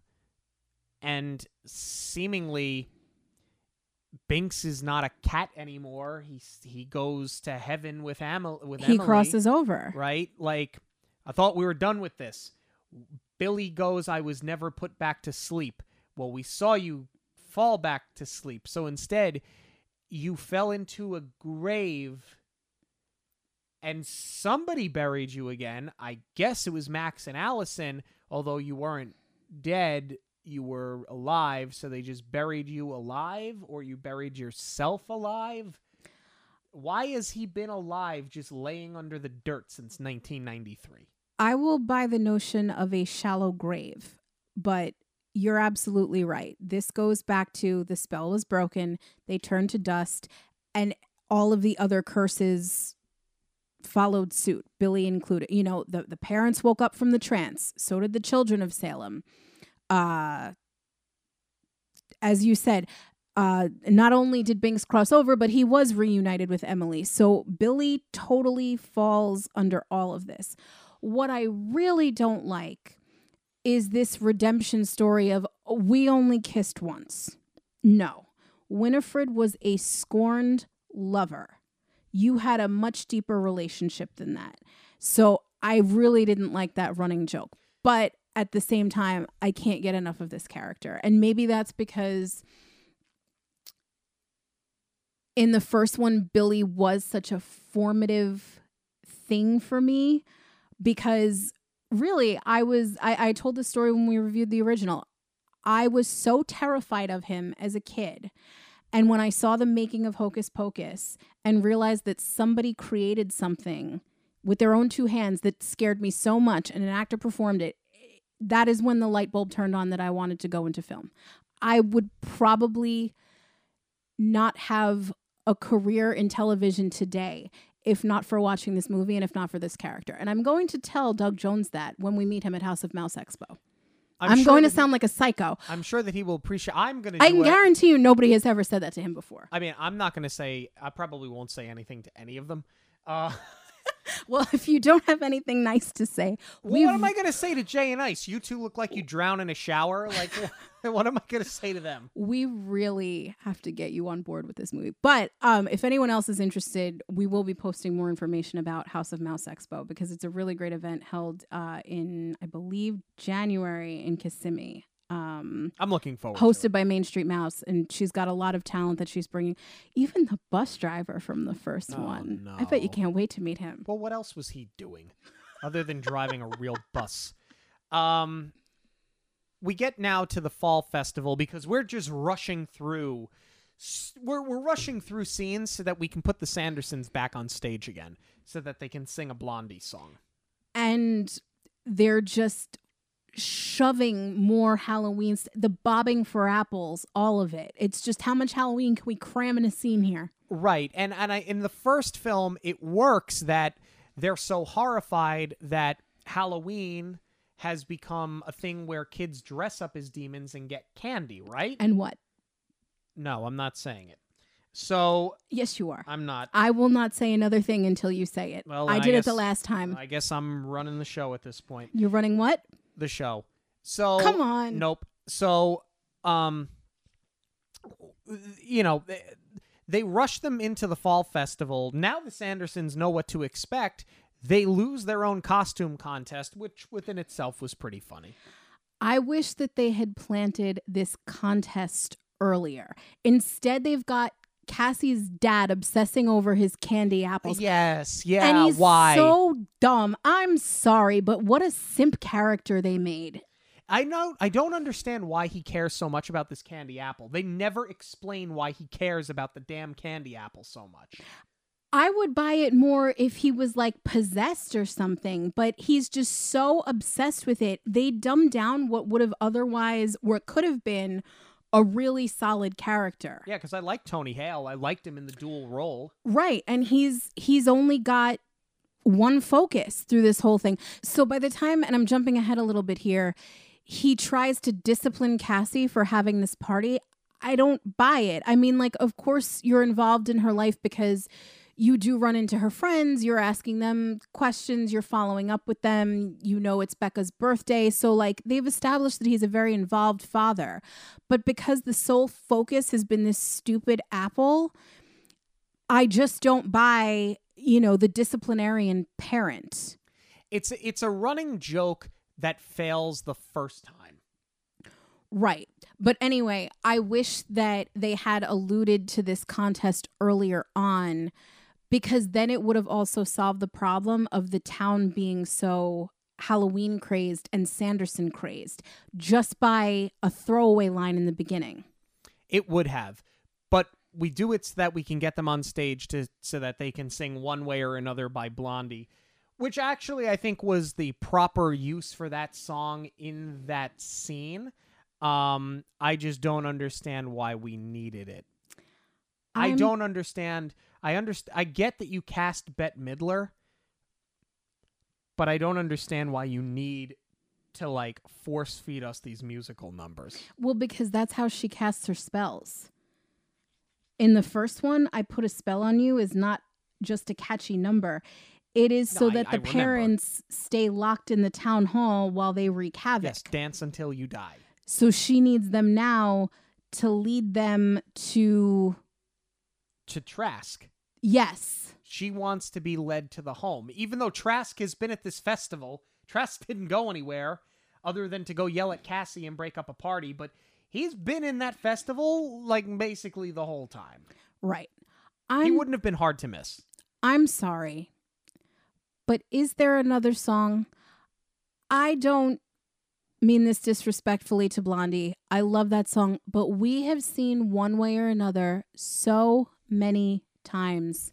and seemingly Binks is not a cat anymore. He he goes to heaven with Emil with He Emily, crosses over. right. Like I thought we were done with this. Billy goes, "I was never put back to sleep." Well, we saw you fall back to sleep, so instead, you fell into a grave and somebody buried you again. I guess it was Max and Allison, although you weren't dead, you were alive, so they just buried you alive or you buried yourself alive. Why has he been alive just laying under the dirt since 1993? I will buy the notion of a shallow grave, but you're absolutely right. This goes back to the spell was broken, they turned to dust, and all of the other curses followed suit, Billy included. You know, the, the parents woke up from the trance, so did the children of Salem. Uh as you said, uh, not only did Binks cross over, but he was reunited with Emily. So Billy totally falls under all of this. What I really don't like is this redemption story of we only kissed once. No, Winifred was a scorned lover. You had a much deeper relationship than that. So I really didn't like that running joke. But at the same time, I can't get enough of this character. And maybe that's because in the first one, Billy was such a formative thing for me because really I was I, I told the story when we reviewed the original. I was so terrified of him as a kid. And when I saw the making of Hocus Pocus and realized that somebody created something with their own two hands that scared me so much and an actor performed it, that is when the light bulb turned on that I wanted to go into film. I would probably not have a career in television today if not for watching this movie and if not for this character. And I'm going to tell Doug Jones that when we meet him at House of Mouse Expo. I'm, I'm sure going to sound like a psycho. I'm sure that he will appreciate. I'm going to. I can guarantee you, nobody has ever said that to him before. I mean, I'm not going to say. I probably won't say anything to any of them. Uh, well, if you don't have anything nice to say, what am I going to say to Jay and Ice? You two look like you drown in a shower. Like, what am I going to say to them? We really have to get you on board with this movie. But um, if anyone else is interested, we will be posting more information about House of Mouse Expo because it's a really great event held uh, in, I believe, January in Kissimmee. Um, I'm looking forward. Hosted by Main Street Mouse, and she's got a lot of talent that she's bringing. Even the bus driver from the first oh, one. No. I bet you can't wait to meet him. Well, what else was he doing, other than driving a real bus? Um, we get now to the fall festival because we're just rushing through. We're we're rushing through scenes so that we can put the Sandersons back on stage again, so that they can sing a Blondie song. And they're just shoving more Halloween, the bobbing for apples, all of it. It's just how much Halloween can we cram in a scene here? Right. And and I in the first film it works that they're so horrified that Halloween has become a thing where kids dress up as demons and get candy, right? And what? No, I'm not saying it. So yes, you are. I'm not. I will not say another thing until you say it. Well, I I did guess, it the last time. I guess I'm running the show at this point. You're running what? The show. So come on. Nope. So um, you know. They, they rush them into the fall festival. Now the Sandersons know what to expect. They lose their own costume contest, which within itself was pretty funny. I wish that they had planted this contest earlier. Instead, they've got Cassie's dad obsessing over his candy apples. Yes, yeah. and he's why? so dumb. I'm sorry, but what a simp character they made. I know I don't understand why he cares so much about this candy apple. They never explain why he cares about the damn candy apple so much. I would buy it more if he was like possessed or something, but he's just so obsessed with it. They dumb down what would have otherwise, or could have been, a really solid character. Yeah, because I like Tony Hale. I liked him in the dual role. Right, and he's he's only got one focus through this whole thing. So by the time, and I'm jumping ahead a little bit here, he tries to discipline Cassie for having this party. I don't buy it. I mean, like, of course you're involved in her life because you do run into her friends, you're asking them questions, you're following up with them, you know it's Becca's birthday. So, like, they've established that he's a very involved father. But because the sole focus has been this stupid apple, I just don't buy, you know, the disciplinarian parent. It's it's a running joke that fails the first time. Right. But anyway, I wish that they had alluded to this contest earlier on because then it would have also solved the problem of the town being so Halloween crazed and Sanderson crazed just by a throwaway line in the beginning. It would have. But we do it so that we can get them on stage to so that they can sing one way or another by Blondie. which actually I think was the proper use for that song in that scene. Um, I just don't understand why we needed it. I I'm- don't understand. I understand. I get that you cast Bette Midler, but I don't understand why you need to like force feed us these musical numbers. Well, because that's how she casts her spells. In the first one, I put a spell on you is not just a catchy number. It is No, so I- that I the remember. parents stay locked in the town hall while they wreak havoc. Yes, dance until you die. So she needs them now to lead them to To Trask. Yes. She wants to be led to the home. Even though Trask has been at this festival, Trask didn't go anywhere other than to go yell at Cassie and break up a party, but he's been in that festival like basically the whole time. Right. he I'm wouldn't have been hard to miss. I'm sorry. But is there another song? I don't mean this disrespectfully to Blondie. I love that song, but we have seen one way or another so many times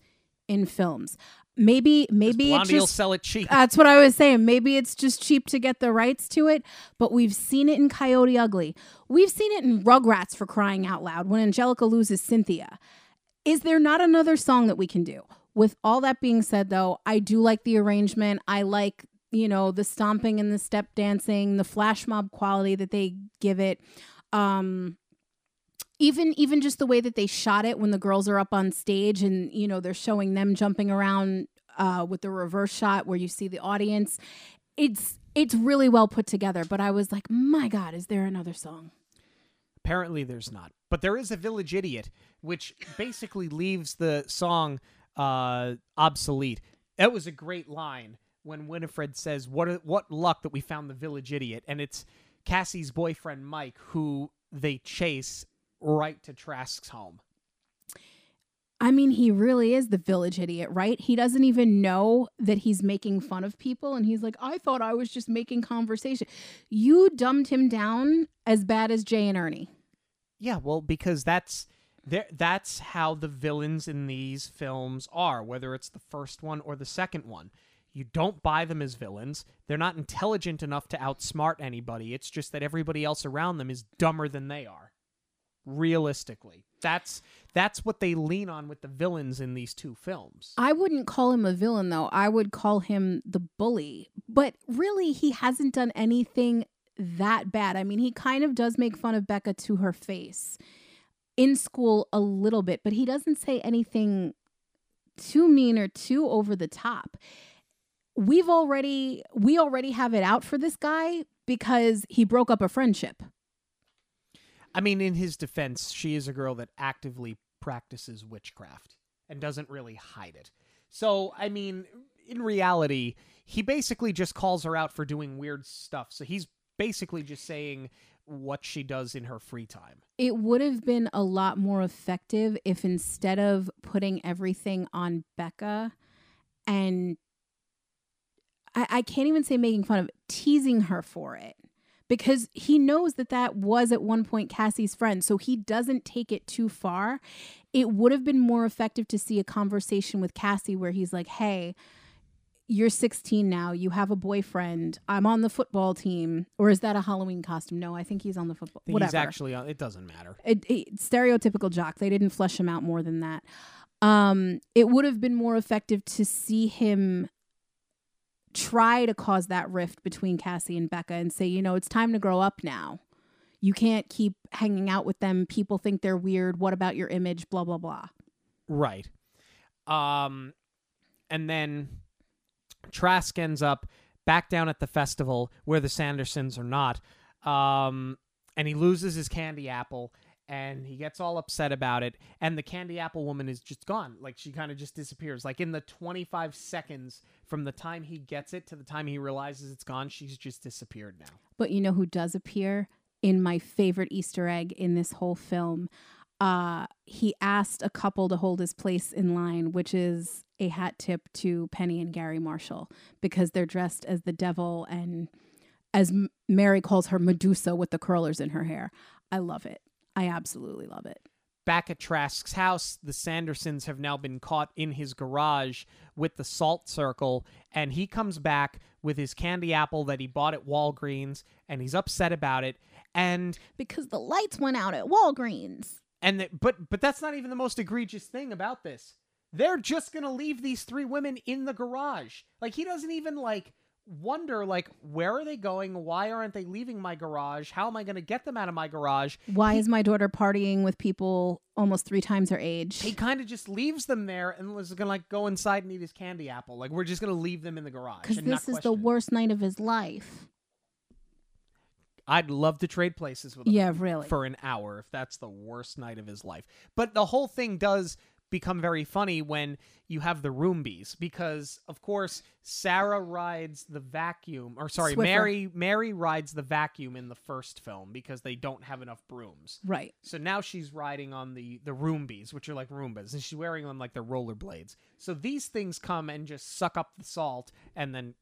in films. Maybe maybe it will just sell it cheap. that's what I was saying. Maybe it's just cheap to get the rights to it, but we've seen it in Coyote Ugly. We've seen it in Rugrats for crying out loud when Angelica loses Cynthia. Is there not another song that we can do? With all that being said, though, I do like the arrangement. I like, you know, the stomping and the step dancing, the flash mob quality that they give it. Um, even even just the way that they shot it when the girls are up on stage and you know they're showing them jumping around uh, with the reverse shot where you see the audience it's it's really well put together but i was like my god is there another song Apparently, there's not. But there is a Village Idiot, which basically leaves the song uh, obsolete. That was a great line when Winifred says, "What what luck that we found the Village Idiot," and it's Cassie's boyfriend Mike who they chase right to Trask's home. i mean he really is the village idiot right he doesn't even know that he's making fun of people and he's like i thought i was just making conversation you dumbed him down as bad as jay and ernie Yeah, well, because that's. That's how the villains in these films are, whether it's the first one or the second one. You don't buy them as villains. They're not intelligent enough to outsmart anybody. It's just that everybody else around them is dumber than they are. Realistically, that's that's what they lean on with the villains in these two films. I wouldn't call him a villain though. I would call him the bully. But really, he hasn't done anything that bad. I mean, he kind of does make fun of Becca to her face in school a little bit, but he doesn't say anything too mean or too over the top. We've already we already have it out for this guy because he broke up a friendship. I mean, in his defense, she is a girl that actively practices witchcraft and doesn't really hide it. So, I mean, in reality, he basically just calls her out for doing weird stuff. So he's basically just saying what she does in her free time. it would have been a lot more effective if instead of putting everything on Becca and I, I can't even say making fun of teasing her for it because he knows that that was at one point Cassie's friend, so he doesn't take it too far. It would have been more effective to see a conversation with Cassie where he's like, "Hey, you're 16 now. You have a boyfriend. I'm on the football team." Or is that a Halloween costume? No, I think he's on the football. Whatever He's actually on. It doesn't matter. it, it- stereotypical jock. They didn't flesh him out more than that. Um, it would have been more effective to see him try to cause that rift between Cassie and Becca and say, you know, it's time to grow up now. You can't keep hanging out with them. People think they're weird. What about your image? Blah blah blah. Right. Um, and then Trask ends up back down at the festival where the Sandersons are not. Um, and he loses his candy apple and he gets all upset about it. And the candy apple woman is just gone. Like she kind of just disappears. Like in the 25 seconds from the time he gets it to the time he realizes it's gone, she's just disappeared now. But you know who does appear in my favorite Easter egg in this whole film? Uh, he asked a couple to hold his place in line, which is a hat tip to Penny and Garry Marshall because they're dressed as the devil and as Mary calls her Medusa with the curlers in her hair. I love it. I absolutely love it. back at Trask's house, the Sandersons have now been caught in his garage with the salt circle, and he comes back with his candy apple that he bought at Walgreens, and he's upset about it. And Because the lights went out at Walgreens. and the, but but that's not even the most egregious thing about this. They're just gonna leave these three women in the garage. Like he doesn't even like wonder like where are they going? Why aren't they leaving my garage? How am I gonna get them out of my garage? Why is my daughter partying with people almost three times her age? He kind of just leaves them there and was gonna like go inside and eat his candy apple. Like we're just gonna leave them in the garage. Because this is the worst night of his life. I'd love to trade places with him. Yeah, really. for an hour if that's the worst night of his life. But the whole thing does become very funny when you have the Roombies because of course Sarah rides the vacuum or sorry Swiffer. Mary Mary rides the vacuum in the first film because they don't have enough brooms. Right. So now she's riding on the the Roombies, which are like Roombas, and she's wearing them like they're rollerblades. So these things come and just suck up the salt, and then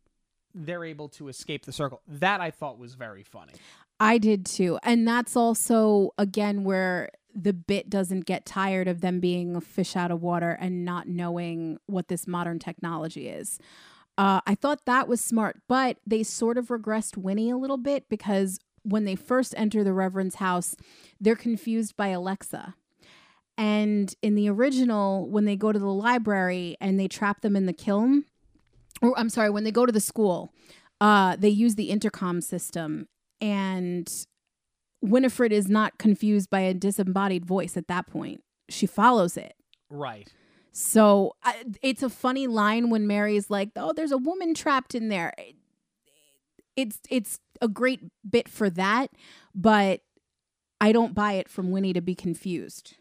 they're able to escape the circle. That I thought was very funny. I did too. And that's also, again, where the bit doesn't get tired of them being a fish out of water and not knowing what this modern technology is. Uh, I thought that was smart, but they sort of regressed Winnie a little bit because when they first enter the Reverend's house, they're confused by Alexa. And in the original, when they go to the library and they trap them in the kiln, or I'm sorry, when they go to the school, uh, they use the intercom system, and Winifred is not confused by a disembodied voice at that point. She follows it. Right. So I, it's a funny line when Mary's like, "Oh, there's a woman trapped in there." It- It's it's a great bit for that, but I don't buy it from Winnie to be confused.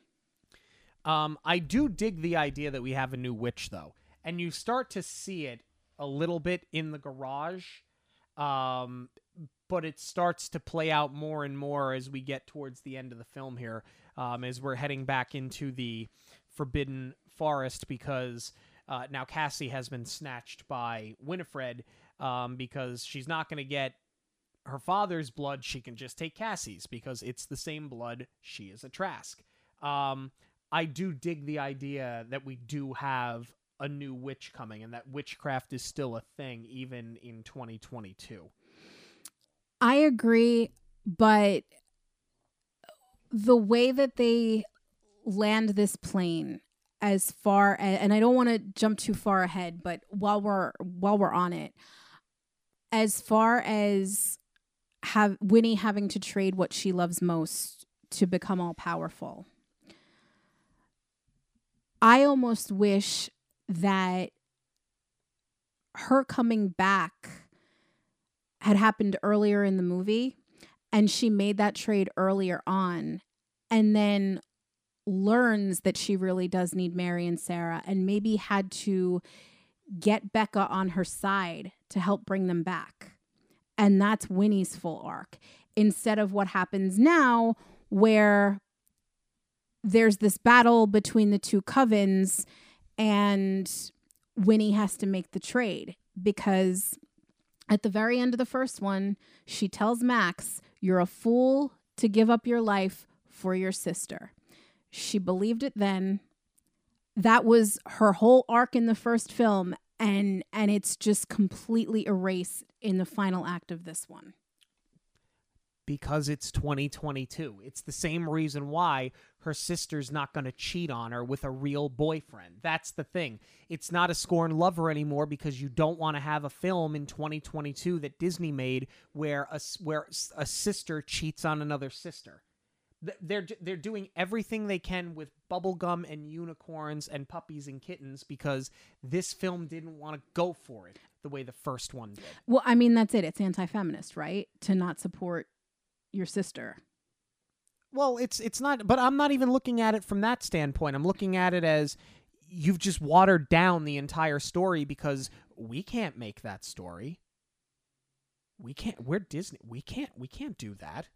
Um, I do dig the idea that we have a new witch, though, and you start to see it a little bit in the garage, um, but it starts to play out more and more as we get towards the end of the film here, um, as we're heading back into the Forbidden Forest because uh, now Cassie has been snatched by Winifred um, because she's not going to get her father's blood. She can just take Cassie's because it's the same blood. She is a Trask. Um, I do dig the idea that we do have a new witch coming and that witchcraft is still a thing even in 2022. I agree, but the way that they land this plane as far as, and I don't want to jump too far ahead, but while we're while we're on it, as far as have Winnie having to trade what she loves most to become all powerful. I almost wish that her coming back had happened earlier in the movie and she made that trade earlier on and then learns that she really does need Mary and Sarah and maybe had to get Becca on her side to help bring them back. And that's Winnie's full arc instead of what happens now where there's this battle between the two covens and Winnie has to make the trade because at the very end of the first one, she tells Max, You're a fool to give up your life for your sister. She believed it then. That was her whole arc in the first film, and and it's just completely erased in the final act of this one. because it's 2022. It's the same reason why her sister's not going to cheat on her with a real boyfriend. That's the thing. It's not a scorn lover anymore because you don't want to have a film in 2022 that Disney made where a where a sister cheats on another sister. They're they're doing everything they can with bubblegum and unicorns and puppies and kittens because this film didn't want to go for it the way the first one did. Well, I mean, that's it. It's anti feminist, right? To not support your sister. Well, it's it's not, but I'm not even looking at it from that standpoint. I'm looking at it as you've just watered down the entire story because we can't make that story. We can't. We're Disney. We can't. We can't do that.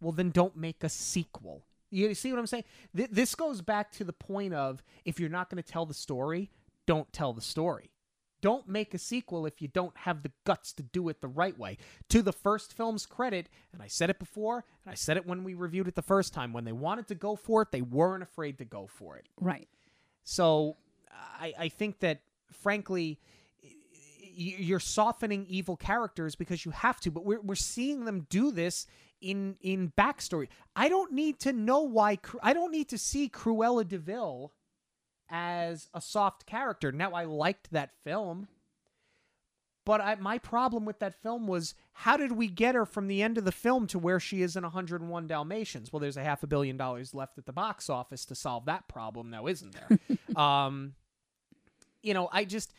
Well, then don't make a sequel. You see what I'm saying? Th- this goes back to the point of if you're not going to tell the story, don't tell the story. Don't make a sequel if you don't have the guts to do it the right way. To the first film's credit, and I said it before, and I said it when we reviewed it the first time, when they wanted to go for it, they weren't afraid to go for it. Right. So I, I think that, frankly, you're softening evil characters because you have to, but we're, we're seeing them do this in in backstory. I don't need to know why. I don't need to see Cruella de Vil as a soft character. Now I liked that film, but I, my problem with that film was how did we get her from the end of the film to where she is in 101 Dalmatians? Well, there's a half a billion dollars left at the box office to solve that problem, now isn't there? um, you know, I just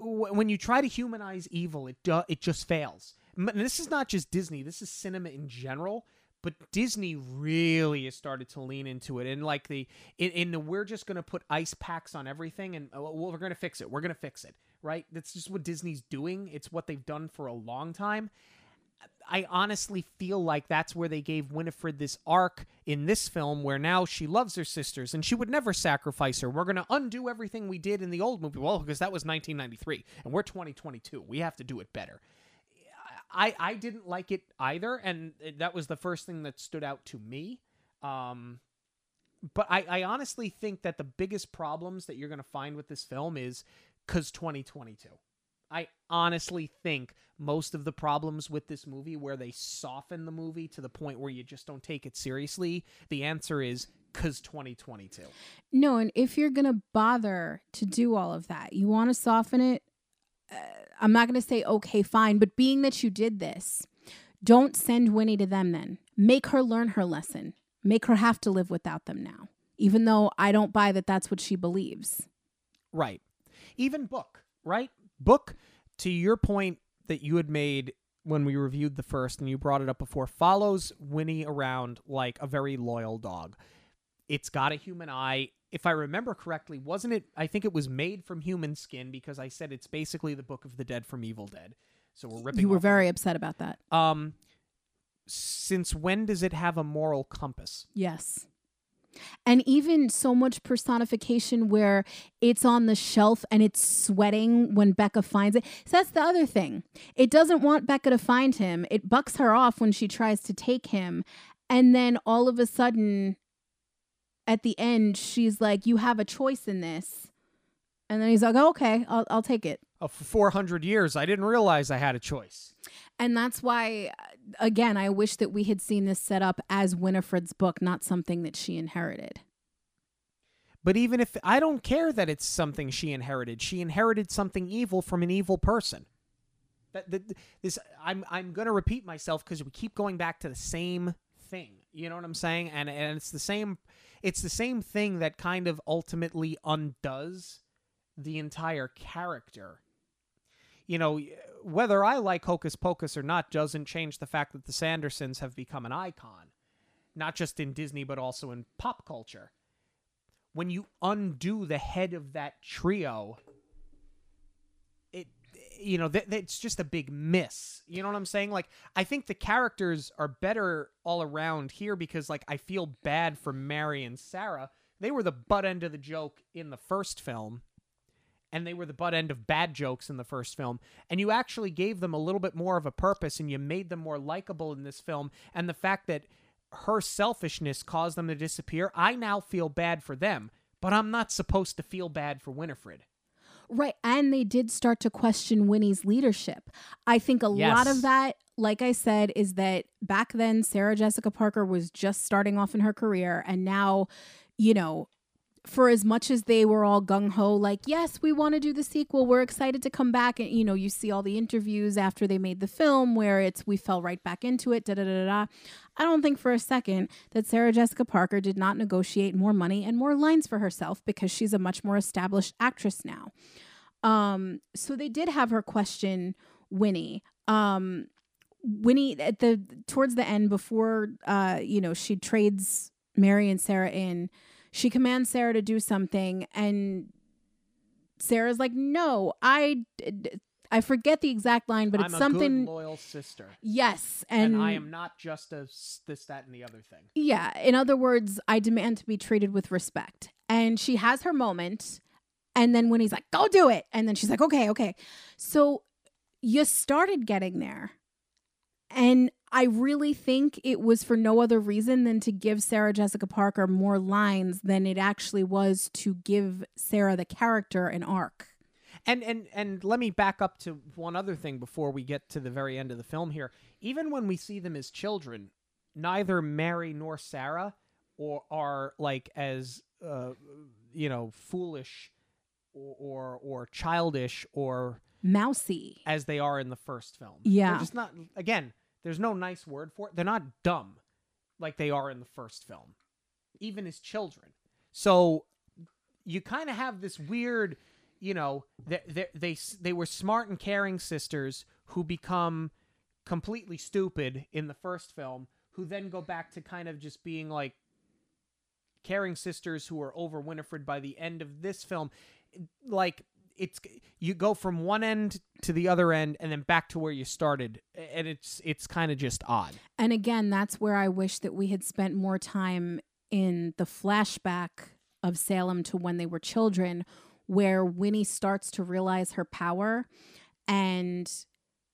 when you try to humanize evil, it do, it just fails. And this is not just Disney; this is cinema in general. But Disney really has started to lean into it, and like the in, in the we're just going to put ice packs on everything, and oh, well, we're going to fix it. We're going to fix it, right? That's just what Disney's doing. It's what they've done for a long time. I honestly feel like that's where they gave Winifred this arc in this film where now she loves her sisters and she would never sacrifice her. We're going to undo everything we did in the old movie. Well, because that was 1993 and we're 2022. We have to do it better. I, I didn't like it either, and that was the first thing that stood out to me. Um, but I, I honestly think that the biggest problems that you're going to find with this film is because 2022. I honestly think most of the problems with this movie, where they soften the movie to the point where you just don't take it seriously, the answer is because 2022. No, and if you're going to bother to do all of that, you want to soften it. Uh, I'm not going to say, okay, fine, but being that you did this, don't send Winnie to them then. Make her learn her lesson. Make her have to live without them now, even though I don't buy that that's what she believes. Right. Even Book, right? Book, to your point that you had made when we reviewed the first and you brought it up before, follows Winnie around like a very loyal dog. It's got a human eye. If I remember correctly, wasn't it? I think it was made from human skin because I said it's basically the Book of the Dead from Evil Dead. So we're ripping. You were very upset about that. Um, since when does it have a moral compass? Yes. And even so much personification where it's on the shelf and it's sweating when Becca finds it. So that's the other thing. It doesn't want Becca to find him. It bucks her off when she tries to take him. And then all of a sudden, at the end, she's like, You have a choice in this. And then he's like, oh, Okay, I'll, I'll take it. Oh, for 400 years, I didn't realize I had a choice. And that's why, uh, again, I wish that we had seen this set up as Winifred's book, not something that she inherited. But even if I don't care that it's something she inherited, she inherited something evil from an evil person. That, that this I'm I'm going to repeat myself because we keep going back to the same thing. You know what I'm saying? And and it's the same it's the same thing that kind of ultimately undoes the entire character. You know, whether I like Hocus Pocus or not doesn't change the fact that the Sandersons have become an icon, not just in Disney but also in pop culture when you undo the head of that trio you know th- th- it's just a big miss. You know what i'm saying? Like i think the characters are better all around here because like i feel bad for mary and sarah. They were the butt end of the joke in the first film and they were the butt end of bad jokes in the first film. And you actually gave them a little bit more of a purpose and you made them more likable in this film. And the fact that her selfishness caused them to disappear i now feel bad for them. But i'm not supposed to feel bad for winifred Right. And they did start to question Winnie's leadership. I think a lot of that, like I said, is that back then Sarah Jessica Parker was just starting off in her career. And now, you know, for as much as they were all gung ho, like, yes, we want to do the sequel, we're excited to come back. And, you know, you see all the interviews after they made the film where it's, we fell right back into it, da da da da. I don't think for a second that Sarah Jessica Parker did not negotiate more money and more lines for herself because she's a much more established actress now. Um, so they did have her question Winnie. Um, Winnie at the towards the end before uh, you know, she trades Mary and Sarah in, she commands Sarah to do something and Sarah's like, "No, I I forget the exact line, but i'm it's a something good loyal sister Yes, and, and, i am not just a this that and the other thing Yeah, in other words, I demand to be treated with respect. And she has her moment And then when he's like, go do it. And then she's like, okay, okay. So you started getting there. And I really think it was for no other reason than to give Sarah Jessica Parker more lines than it actually was to give Sarah the character an arc. And and and let me back up to one other thing before we get to the very end of the film here. Even when we see them as children, neither Mary nor Sarah or are like as uh, you know foolish or, or or childish or Mousy. as they are in the first film. Yeah. They're just not again, there's no nice word for it. They're not dumb like they are in the first film. Even as children. So you kind of have this weird, you know, they, they they they were smart and caring sisters who become completely stupid in the first film who then go back to kind of just being like caring sisters who are over Winifred by the end of this film like it's you go from one end to the other end and then back to where you started and it's it's kind of just odd And again, that's where I wish that we had spent more time in the flashback of Salem to when they were children, where Winnie starts to realize her power and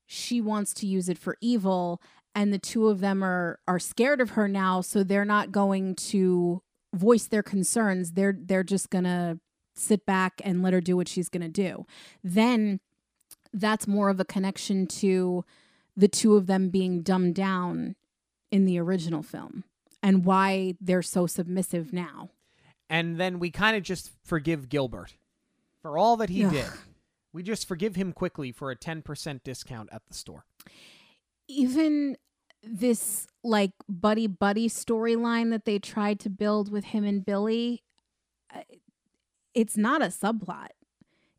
she wants to use it for evil. And the two of them are are scared of her now, so they're not going to voice their concerns. They're they're just gonna sit back and let her do what she's gonna do. Then that's more of a connection to the two of them being dumbed down in the original film and why they're so submissive now. and then we kind of just forgive Gilbert for all that he Ugh. did we just forgive him quickly for a 10% discount at the store Even this like buddy buddy storyline that they tried to build with him and Billy uh, it's not a subplot.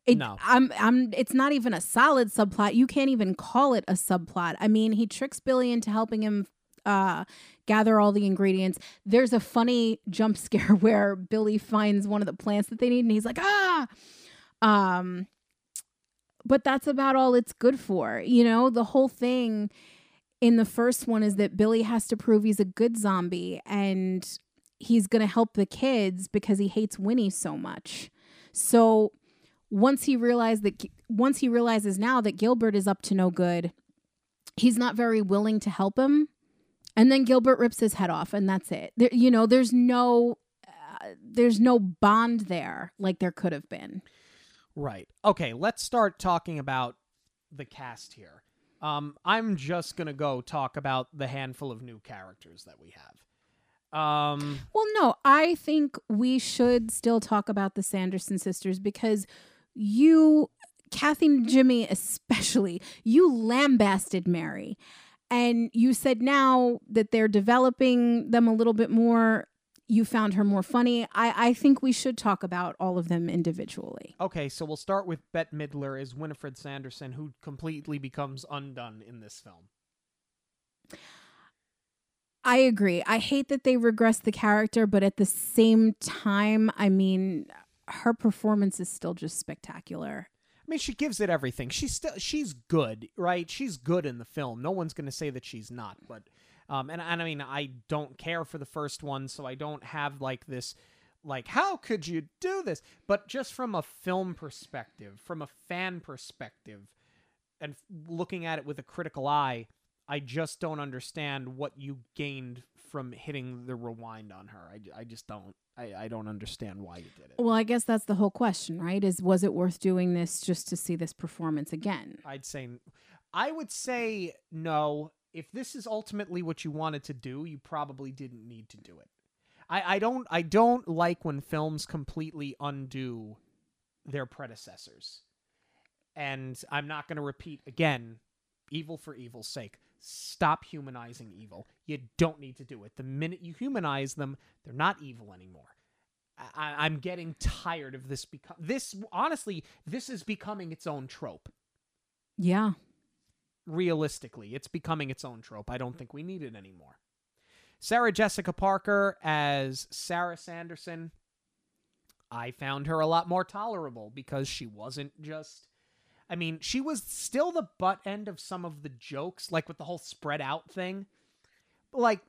It, No. I'm I'm it's not even a solid subplot. You can't even call it a subplot. I mean, he tricks Billy into helping him uh gather all the ingredients. There's a funny jump scare where Billy finds one of the plants that they need and he's like, "Ah!" Um but that's about all it's good for. You know, the whole thing in the first one is that Billy has to prove he's a good zombie and he's going to help the kids because he hates Winnie so much. So once he realized that once he realizes now that Gilbert is up to no good, he's not very willing to help him. And then Gilbert rips his head off and that's it. There, you know, there's no uh, there's no bond there like there could have been. Right. Okay, let's start talking about the cast here. Um, I'm just gonna go talk about the handful of new characters that we have. Um, Well, no, I think we should still talk about the Sanderson sisters because you, Kathy Najimy especially, you lambasted Mary. And you said now that they're developing them a little bit more, you found her more funny. I, I think we should talk about all of them individually. okay, so we'll start with Bette Midler as Winifred Sanderson, who completely becomes undone in this film. I agree. I hate that they regress the character, but at the same time, I mean, her performance is still just spectacular. I mean, she gives it everything. She's still she's good, right? She's good in the film. No one's going to say that she's not. But um, and and I mean, I don't care for the first one, so I don't have like this, like how could you do this? But just from a film perspective, from a fan perspective, and looking at it with a critical eye, I just don't understand what you gained from hitting the rewind on her. I, I just don't. I, I don't understand why you did it. Well, I guess that's the whole question, right? Is was it worth doing this just to see this performance again? I'd say, I would say no. If this is ultimately what you wanted to do, you probably didn't need to do it. I, I don't I don't like when films completely undo their predecessors. And I'm not going to repeat again, evil for evil's sake. Stop humanizing evil. You don't need to do it. The minute you humanize them, they're not evil anymore. I, I'm getting tired of this. Become this honestly, this is becoming its own trope Yeah. realistically, it's becoming its own trope. I don't think we need it anymore. Sarah Jessica Parker as Sarah Sanderson. I found her a lot more tolerable because she wasn't just. I mean, she was still the butt end of some of the jokes, like with the whole spread out thing. But, like,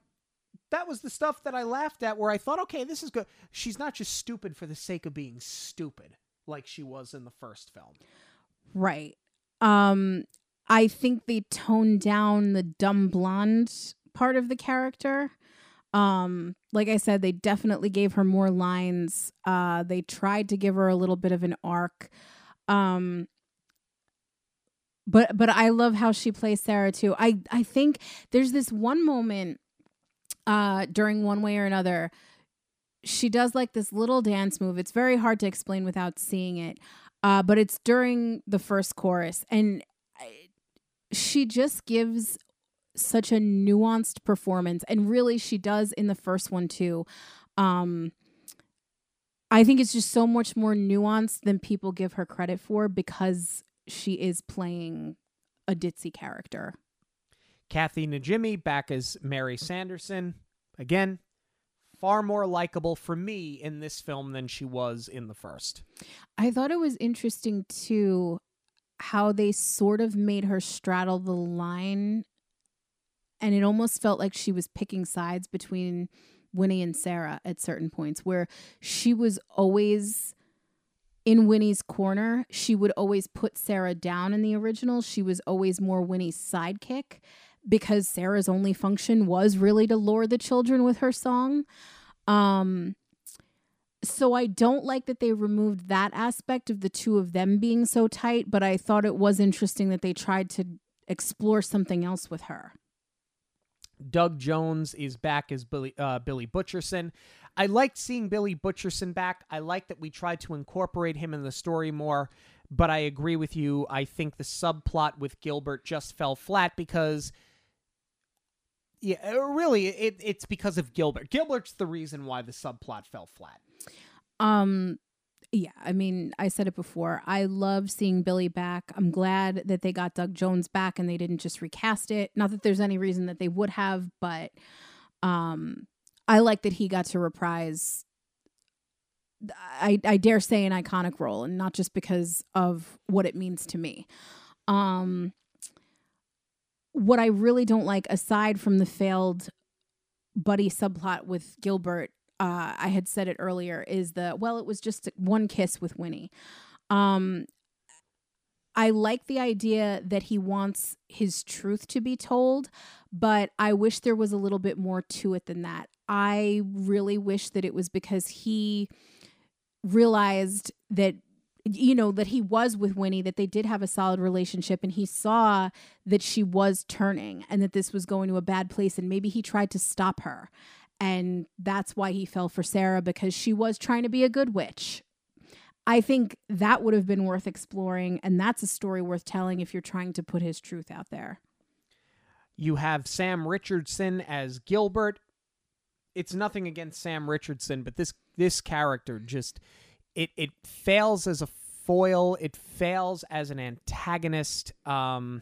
that was the stuff that I laughed at where I thought, okay, this is good. She's not just stupid for the sake of being stupid. like she was in the first film. Right. Um I think they toned down the dumb blonde part of the character. Um like I said they definitely gave her more lines. Uh they tried to give her a little bit of an arc. Um but but I love how she plays Sarah too. I I think there's this one moment uh during one way or another she does like this little dance move. It's very hard to explain without seeing it. Uh but it's during the first chorus and she just gives such a nuanced performance and really she does in the first one too. Um I think it's just so much more nuanced than people give her credit for because she is playing a ditzy character. Kathy Najimy back as Mary Sanderson. Again, far more likable for me in this film than she was in the first. I thought it was interesting too how they sort of made her straddle the line and it almost felt like she was picking sides between Winnie and Sarah at certain points where she was always in Winnie's corner. She would always put Sarah down in the original. She was always more Winnie's sidekick because Sarah's only function was really to lure the children with her song. Um so I don't like that they removed that aspect of the two of them being so tight, but I thought it was interesting that they tried to explore something else with her. Doug Jones is back as Billy uh, Billy Butcherson. I liked seeing Billy Butcherson back. I like that we tried to incorporate him in the story more, but I agree with you. I think the subplot with Gilbert just fell flat because yeah, uh, really it, it's because of Gilbert. Gilbert's the reason why the subplot fell flat. Um yeah, I mean, I said it before. I love seeing Billy back. I'm glad that they got Doug Jones back and they didn't just recast it. Not that there's any reason that they would have, but um I like that he got to reprise I I dare say an iconic role and not just because of what it means to me. Um what I really don't like aside from the failed buddy subplot with Gilbert uh, I had said it earlier, is the well, it was just one kiss with Winnie. Um, I like the idea that he wants his truth to be told, but I wish there was a little bit more to it than that. I really wish that it was because he realized that you know that he was with Winnie that they did have a solid relationship and he saw that she was turning and that this was going to a bad place and maybe he tried to stop her and that's why he fell for Sarah because she was trying to be a good witch. I think that would have been worth exploring, and that's a story worth telling if you're trying to put his truth out there. You have Sam Richardson as Gilbert. It's nothing against Sam Richardson, but this this character just it it fails as a foil. It fails as an antagonist. Um,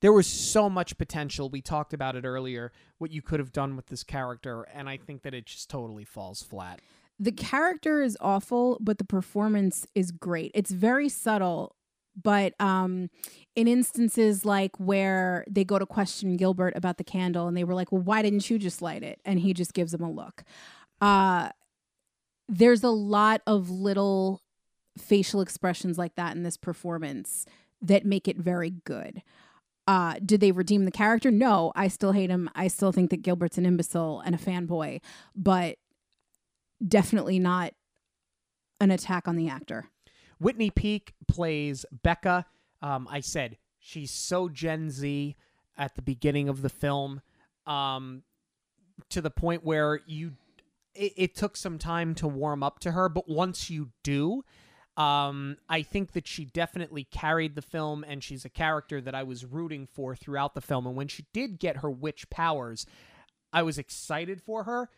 there was so much potential. We talked about it earlier. What you could have done with this character, and I think that it just totally falls flat. The character is awful, but the performance is great. It's very subtle, but um, in instances like where they go to question Gilbert about the candle, and they were like, "Well, why didn't you just light it?" and he just gives them a look. Uh, there's a lot of little facial expressions like that in this performance that make it very good. Uh, did they redeem the character? No, I still hate him. I still think that Gilbert's an imbecile and a fanboy, but definitely not an attack on the actor. Whitney Peak plays Becca. Um, I said she's so Gen Z at the beginning of the film, um, to the point where you it, it took some time to warm up to her, but once you do, um, I think that she definitely carried the film, and she's a character that I was rooting for throughout the film. And when she did get her witch powers, I was excited for her,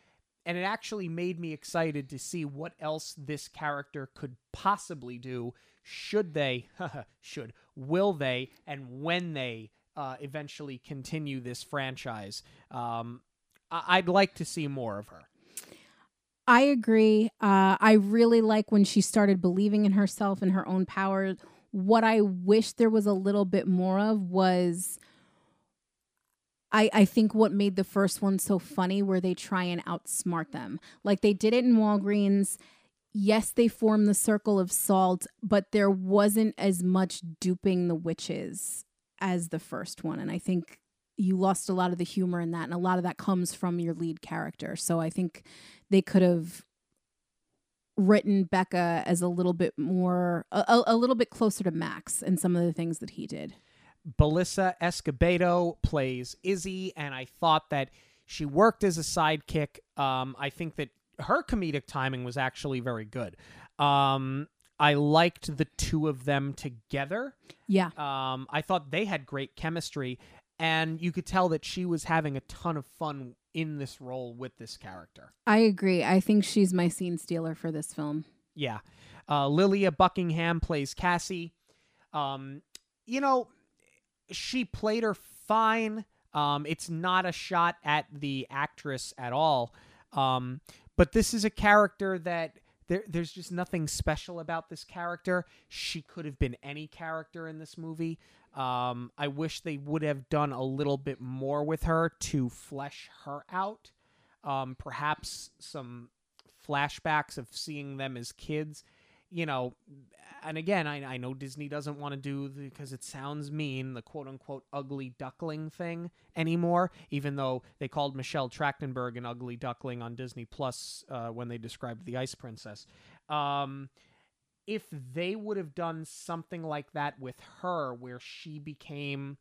and it actually made me excited to see what else this character could possibly do. Should they, should, will they, and when they uh, eventually continue this franchise? Um, I- I'd like to see more of her. I agree. Uh, I really like when she started believing in herself and her own power. What I wish there was a little bit more of was. I, I think what made the first one so funny where they try and outsmart them. Like they did it in Walgreens. yes, they form the circle of salt, but there wasn't as much duping the witches as the first one. And I think you lost a lot of the humor in that. And a lot of that comes from your lead character. So I think they could have written Becca as a little bit more, a, a little bit closer to Max and some of the things that he did. Belissa Escobedo plays Izzy, and I thought that she worked as a sidekick. Um, I think that her comedic timing was actually very good. Um, I liked the two of them together. Yeah. Um, I thought they had great chemistry, and you could tell that she was having a ton of fun in this role with this character. I agree. I think she's my scene stealer for this film. Yeah. Uh, Lilia Buckingham plays Cassie. Um, you know, she played her fine. Um, it's not a shot at the actress at all. Um, but this is a character that there, there's just nothing special about this character. She could have been any character in this movie. Um, I wish they would have done a little bit more with her to flesh her out. Um, perhaps some flashbacks of seeing them as kids you know, and again, I, I know Disney doesn't want to do because it sounds mean the quote unquote ugly duckling thing anymore, even though they called Michelle Trachtenberg an ugly duckling on Disney Plus uh, when they described the Ice Princess. Um, if they would have done something like that with her, where she became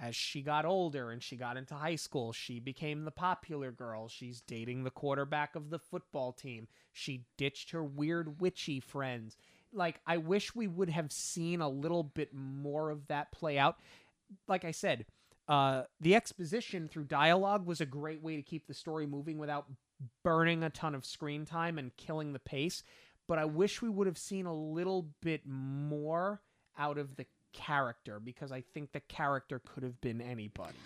as she got older and she got into high school, she became the popular girl. She's dating the quarterback of the football team. She ditched her weird witchy friends. Like, I wish we would have seen a little bit more of that play out. Like I said, uh, the exposition through dialogue was a great way to keep the story moving without burning a ton of screen time and killing the pace. But I wish we would have seen a little bit more out of the character because I think the character could have been anybody.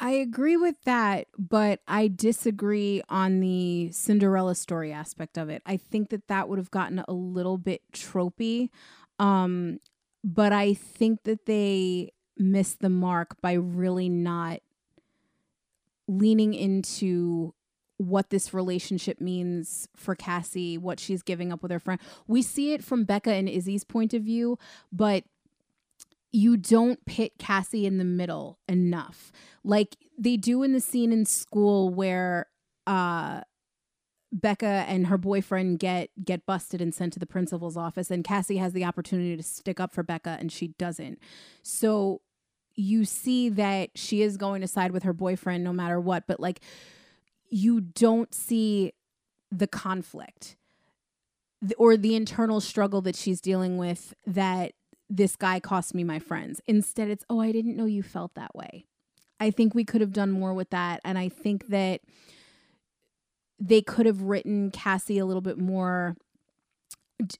I agree with that, but I disagree on the Cinderella story aspect of it. I think that that would have gotten a little bit tropey. Um, but I think that they missed the mark by really not leaning into what this relationship means for Cassie, what she's giving up with her friend. We see it from Becca and Izzy's point of view, but you don't pit Cassie in the middle enough. Like they do in the scene in school where uh Becca and her boyfriend get get busted and sent to the principal's office and Cassie has the opportunity to stick up for Becca and she doesn't. So you see that she is going to side with her boyfriend no matter what, but like you don't see the conflict or the internal struggle that she's dealing with that this guy cost me my friends. Instead, it's, oh, I didn't know you felt that way. I think we could have done more with that. And I think that they could have written Cassie a little bit more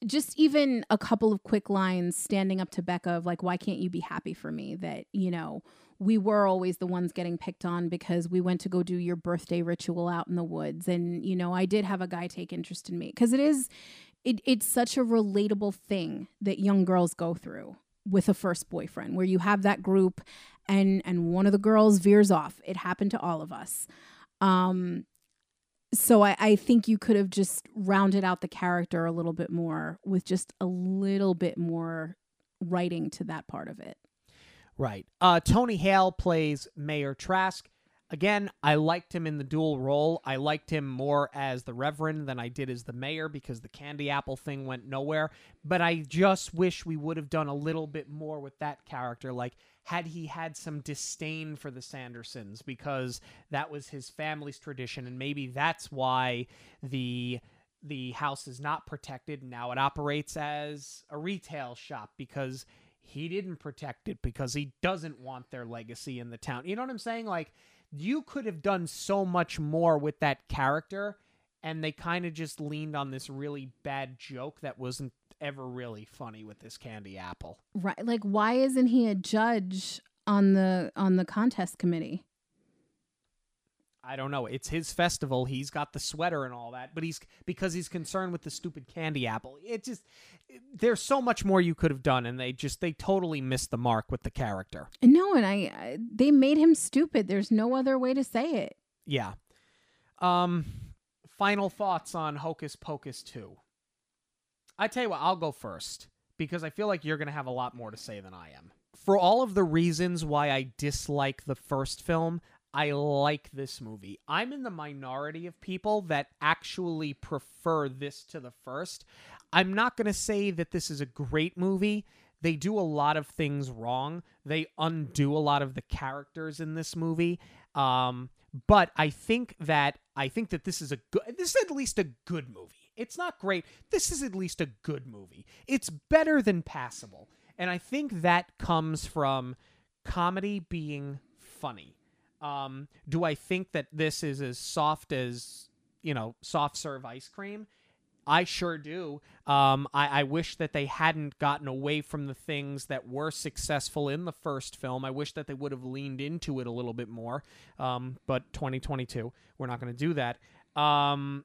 just even a couple of quick lines standing up to Becca of like, why can't you be happy for me that, you know, we were always the ones getting picked on because we went to go do your birthday ritual out in the woods. And, you know, I did have a guy take interest in me because it is, it, it's such a relatable thing that young girls go through with a first boyfriend where you have that group and and one of the girls veers off it happened to all of us um so I, I think you could have just rounded out the character a little bit more with just a little bit more writing to that part of it. Right. Uh, Tony Hale plays Mayor Trask. Again, I liked him in the dual role. I liked him more as the Reverend than I did as the Mayor because the candy apple thing went nowhere. But I just wish we would have done a little bit more with that character. Like, had he had some disdain for the Sandersons because that was his family's tradition, and maybe that's why the the house is not protected. Now it operates as a retail shop because he didn't protect it because he doesn't want their legacy in the town. You know what I'm saying? Like you could have done so much more with that character and they kind of just leaned on this really bad joke that wasn't ever really funny with this candy apple. Right. Like why isn't he a judge on the on the contest committee? I don't know. It's his festival. He's got the sweater and all that, but he's because he's concerned with the stupid candy apple. It just there's so much more you could have done and they just they totally missed the mark with the character. No, and I, I they made him stupid. There's no other way to say it. Yeah. Um final thoughts on Hocus Pocus 2. I tell you what, I'll go first because I feel like you're going to have a lot more to say than I am. For all of the reasons why I dislike the first film, I like this movie. I'm in the minority of people that actually prefer this to the first. I'm not going to say that this is a great movie. They do a lot of things wrong. They undo a lot of the characters in this movie. Um, but I think that I think that this is a good this is at least a good movie. It's not great. This is at least a good movie. It's better than passable. And I think that comes from comedy being funny. Um, do I think that this is as soft as, you know, soft serve ice cream? I sure do. Um, I, I wish that they hadn't gotten away from the things that were successful in the first film. I wish that they would have leaned into it a little bit more. Um, but 2022, we're not going to do that. Um,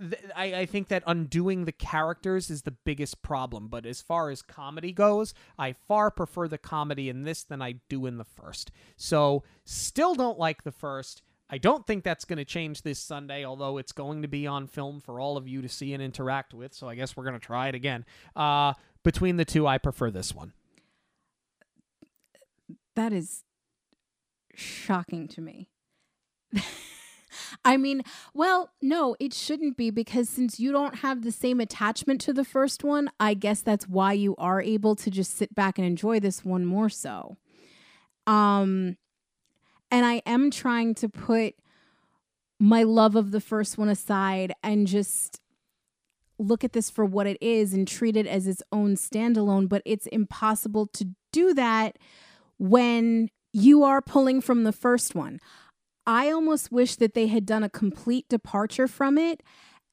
th- I, I think that undoing the characters is the biggest problem. But as far as comedy goes, I far prefer the comedy in this than I do in the first. So, still don't like the first. I don't think that's going to change this Sunday, although it's going to be on film for all of you to see and interact with. So I guess we're going to try it again. Uh, between the two, I prefer this one. That is shocking to me. I mean, well, no, it shouldn't be because since you don't have the same attachment to the first one, I guess that's why you are able to just sit back and enjoy this one more so. Um and I am trying to put my love of the first one aside and just look at this for what it is and treat it as its own standalone. But it's impossible to do that when you are pulling from the first one. I almost wish that they had done a complete departure from it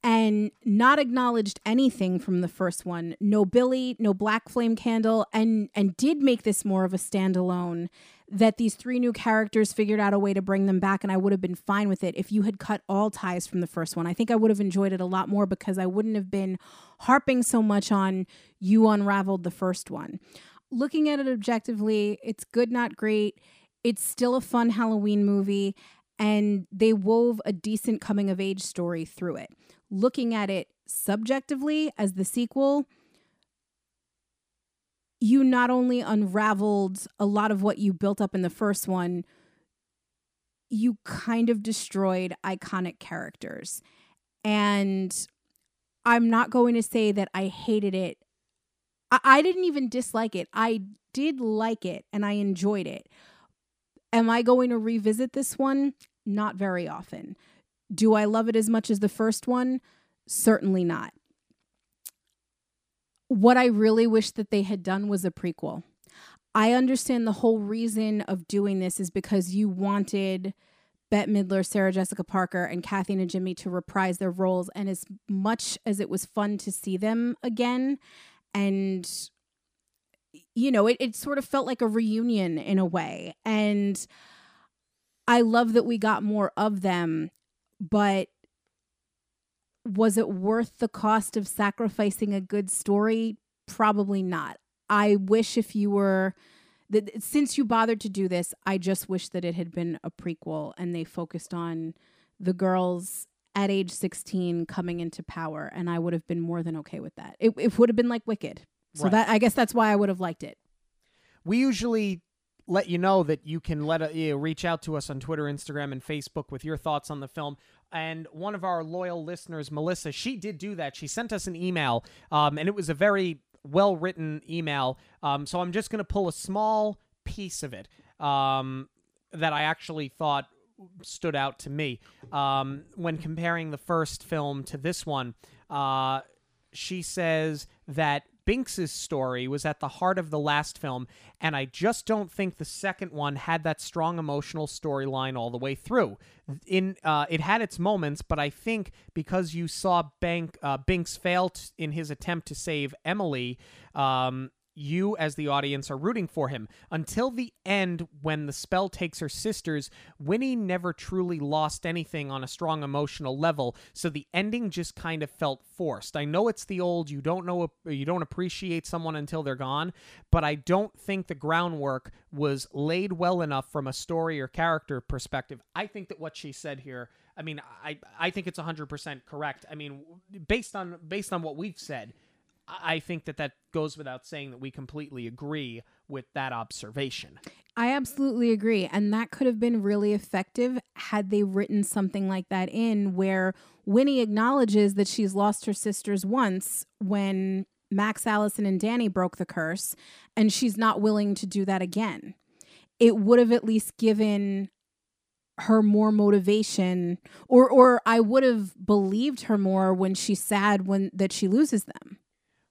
and not acknowledged anything from the first one. No Billy, no Black Flame Candle, and and did make this more of a standalone that these three new characters figured out a way to bring them back and I would have been fine with it if you had cut all ties from the first one. I think I would have enjoyed it a lot more because I wouldn't have been harping so much on you unraveled the first one. Looking at it objectively, it's good not great. It's still a fun Halloween movie and they wove a decent coming of age story through it. Looking at it subjectively as the sequel, you not only unraveled a lot of what you built up in the first one, you kind of destroyed iconic characters. And I'm not going to say that I hated it. I, I didn't even dislike it. I did like it and I enjoyed it. Am I going to revisit this one? Not very often. Do I love it as much as the first one? Certainly not what I really wish that they had done was a prequel. I understand the whole reason of doing this is because you wanted Bette Midler, Sarah Jessica Parker, and Kathy Najimy to reprise their roles. And as much as it was fun to see them again, and you know, it, it sort of felt like a reunion in a way. And I love that we got more of them, but was it worth the cost of sacrificing a good story? Probably not. I wish if you were that since you bothered to do this, I just wish that it had been a prequel and they focused on the girls at age 16 coming into power and I would have been more than okay with that. It, it would have been like Wicked. So right. that I guess that's why I would have liked it. We usually let you know that you can let a, you know, reach out to us on Twitter, Instagram, and Facebook with your thoughts on the film. And one of our loyal listeners, Melissa, she did do that. She sent us an email, um, and it was a very well written email. Um, so I'm just going to pull a small piece of it um, that I actually thought stood out to me um, when comparing the first film to this one. Uh, she says that Binks's story was at the heart of the last film, and I just don't think the second one had that strong emotional storyline all the way through. In uh, it had its moments, but I think because you saw Bank uh, Binks fail t- in his attempt to save Emily, um, you as the audience are rooting for him. Until the end when the spell takes her sisters winnie never truly lost anything on a strong emotional level so the ending just kind of felt forced. I know it's the old you don't know you don't appreciate someone until they're gone but i don't think the groundwork was laid well enough from a story or character perspective. I think that what she said here I mean, I I think it's 100% correct. I mean, based on based on what we've said, I think that that goes without saying that we completely agree with that observation. I absolutely agree. And that could have been really effective had they written something like that in where Winnie acknowledges that she's lost her sisters once when Max, Allison, and Danny broke the curse, and she's not willing to do that again. It would have at least given her more motivation or or I would have believed her more when she's sad when that she loses them.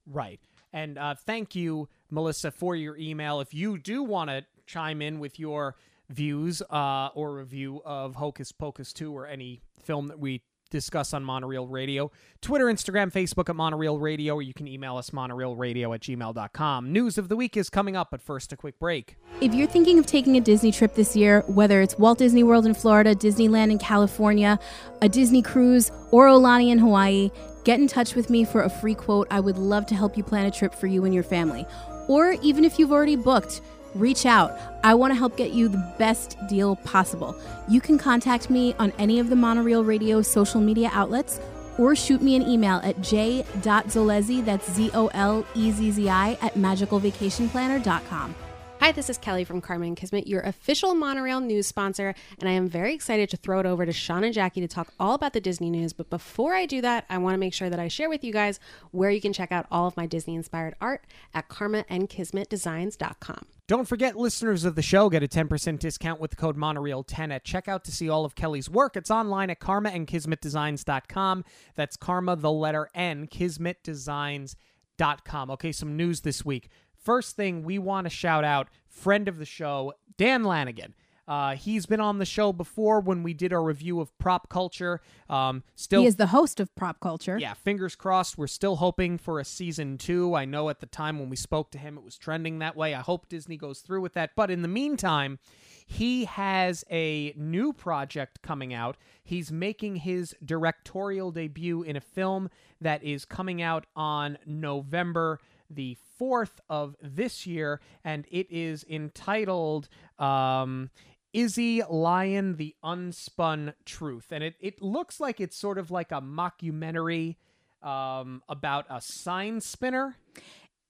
Right. And uh, thank you, Melissa, for your email. If you do want to chime in with your views uh, or review of Hocus Pocus 2 or any film that we discuss on Monorail Radio, Twitter, Instagram, Facebook at Monorail Radio, or you can email us monorailradio at gmail.com. News of the week is coming up, but first, a quick break. If you're thinking of taking a Disney trip this year, whether it's Walt Disney World in Florida, Disneyland in California, a Disney cruise, or Aulani in Hawaii, get in touch with me for a free quote. I would love to help you plan a trip for you and your family. Or even if you've already booked, reach out. I want to help get you the best deal possible. You can contact me on any of the Monorail Radio social media outlets or shoot me an email at j.zolezzi, that's Z O L E Z Z I, at magicalvacationplanner.com. Hi, this is Kelly from Karma and Kismet, your official monorail news sponsor, and I am very excited to throw it over to Sean and Jackie to talk all about the Disney news. But before I do that, I want to make sure that I share with you guys where you can check out all of my Disney inspired art at karmaandkismetdesigns.com. Don't forget, listeners of the show get a 10% discount with the code Monorail10 at checkout to see all of Kelly's work. It's online at karmaandkismetdesigns.com. That's karma, the letter N, kismetdesigns.com. Okay, some news this week. First thing we want to shout out, friend of the show, Dan Lanigan. Uh, he's been on the show before when we did our review of prop culture. Um, still, He is the host of Prop Culture. yeah, fingers crossed. We're still hoping for a season two. I know at the time when we spoke to him, it was trending that way. I hope Disney goes through with that. But in the meantime, he has a new project coming out. He's making his directorial debut in a film that is coming out on November the 4th of this year, and it is entitled. Um, Izzy Lion, The Unspun Truth. And it, it looks like it's sort of like a mockumentary um, about a sign spinner.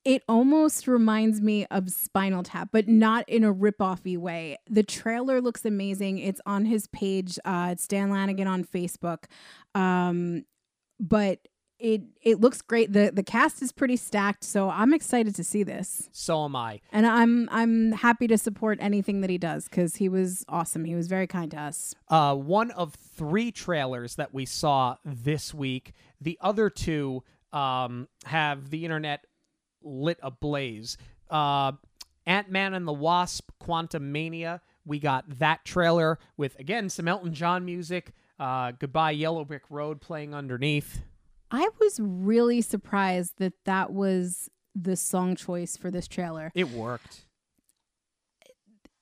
It almost reminds me of Spinal Tap, but not in a rip-offy way. The trailer looks amazing. It's on his page. Uh, it's Dan Lanigan on Facebook. Um, but it it looks great. the The cast is pretty stacked, so I'm excited to see this. So am I. And I'm I'm happy to support anything that he does because he was awesome. He was very kind to us. Uh, one of three trailers that we saw this week. The other two um, have the internet lit ablaze. Uh, Ant Man and the Wasp: Quantumania. We got that trailer with again some Elton John music. Uh, Goodbye Yellow Brick Road playing underneath. I was really surprised that that was the song choice for this trailer. It worked.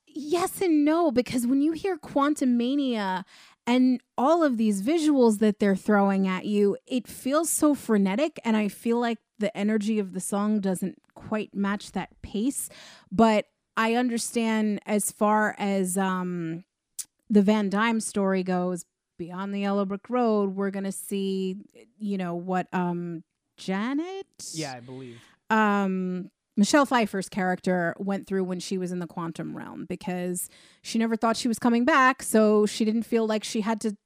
yes and no because when you hear Quantumania and all of these visuals that they're throwing at you it feels so frenetic and i feel like the energy of the song doesn't quite match that pace but i understand as far as um the van dyne story goes beyond the yellow brick road we're gonna see you know what um janet Yeah, I believe. um Michelle Pfeiffer's character went through when she was in the quantum realm because she never thought she was coming back, so she didn't feel like she had to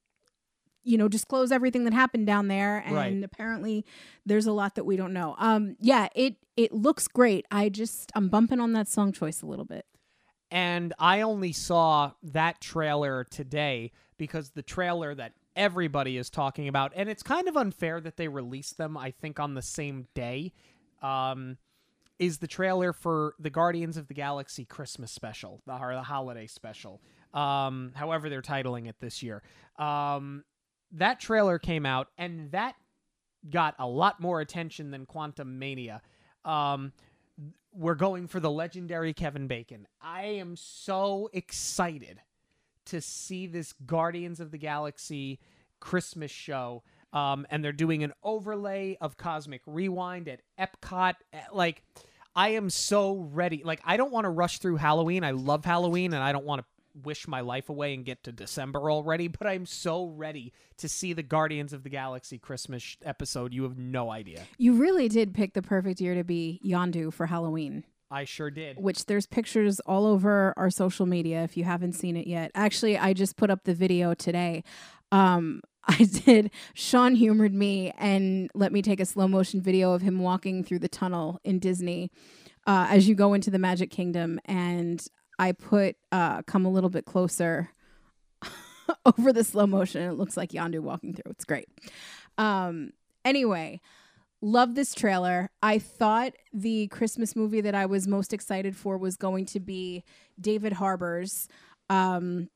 you know disclose everything that happened down there and Right. apparently there's a lot that we don't know. Um yeah, it it looks great. I just I'm bumping on that song choice a little bit. and I only saw that trailer today because the trailer that everybody is talking about, and it's kind of unfair that they released them, I think, on the same day, um, is the trailer for the Guardians of the Galaxy Christmas special, the, or the holiday special, um, however they're titling it this year. Um, that trailer came out, and that got a lot more attention than Quantumania. Um, we're going for the legendary Kevin Bacon. I am so excited to see this Guardians of the Galaxy Christmas show. Um, and they're doing an overlay of Cosmic Rewind at Epcot. Eh, Like, I am so ready. Like, I don't want to rush through Halloween. I love Halloween, and I don't want to wish my life away and get to December already, but I'm so ready to see the Guardians of the Galaxy Christmas episode. You have no idea. You really did pick the perfect year to be Yondu for Halloween. I sure did. which there's pictures all over our social media if you haven't seen it yet. Actually, I just put up the video today. Um, I did. Sean humored me and let me take a slow motion video of him walking through the tunnel in Disney uh, as you go into the Magic Kingdom. And I put uh, come a little bit closer over the slow motion. It looks like Yondu walking through. It's great. Um, anyway, love this trailer. I thought the Christmas movie that I was most excited for was going to be David Harbour's, um,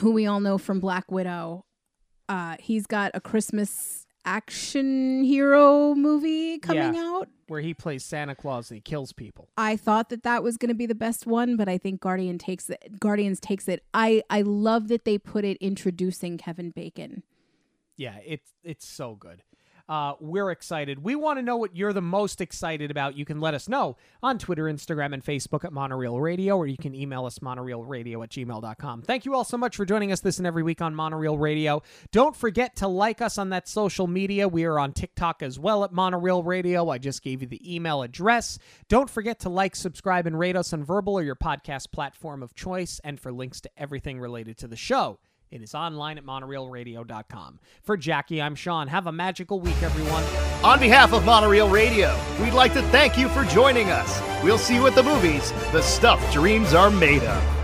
who we all know from Black Widow. Uh, he's got a Christmas action hero movie coming Yeah. out. Where he plays Santa Claus and he kills people. I thought that that was going to be the best one, but I think Guardian takes it. Guardians takes it. I I love that they put it introducing Kevin Bacon. Yeah, it's it's so good. Uh, we're excited. We want to know what you're the most excited about. You can let us know on Twitter, Instagram, and Facebook at Monorail Radio, or you can email us monorailradio at gmail.com. Thank you all so much for joining us this and every week on Monorail Radio. Don't forget to like us on that social media. We are on TikTok as well at Monorail Radio. I just gave you the email address. Don't forget to like, subscribe, and rate us on Verbal or your podcast platform of choice, and for links to everything related to the show. It is online at monorailradio.com. For Jackie, I'm Sean. Have a magical week, everyone. On behalf of Monorail Radio, we'd like to thank you for joining us. We'll see you at the movies, the stuff dreams are made of.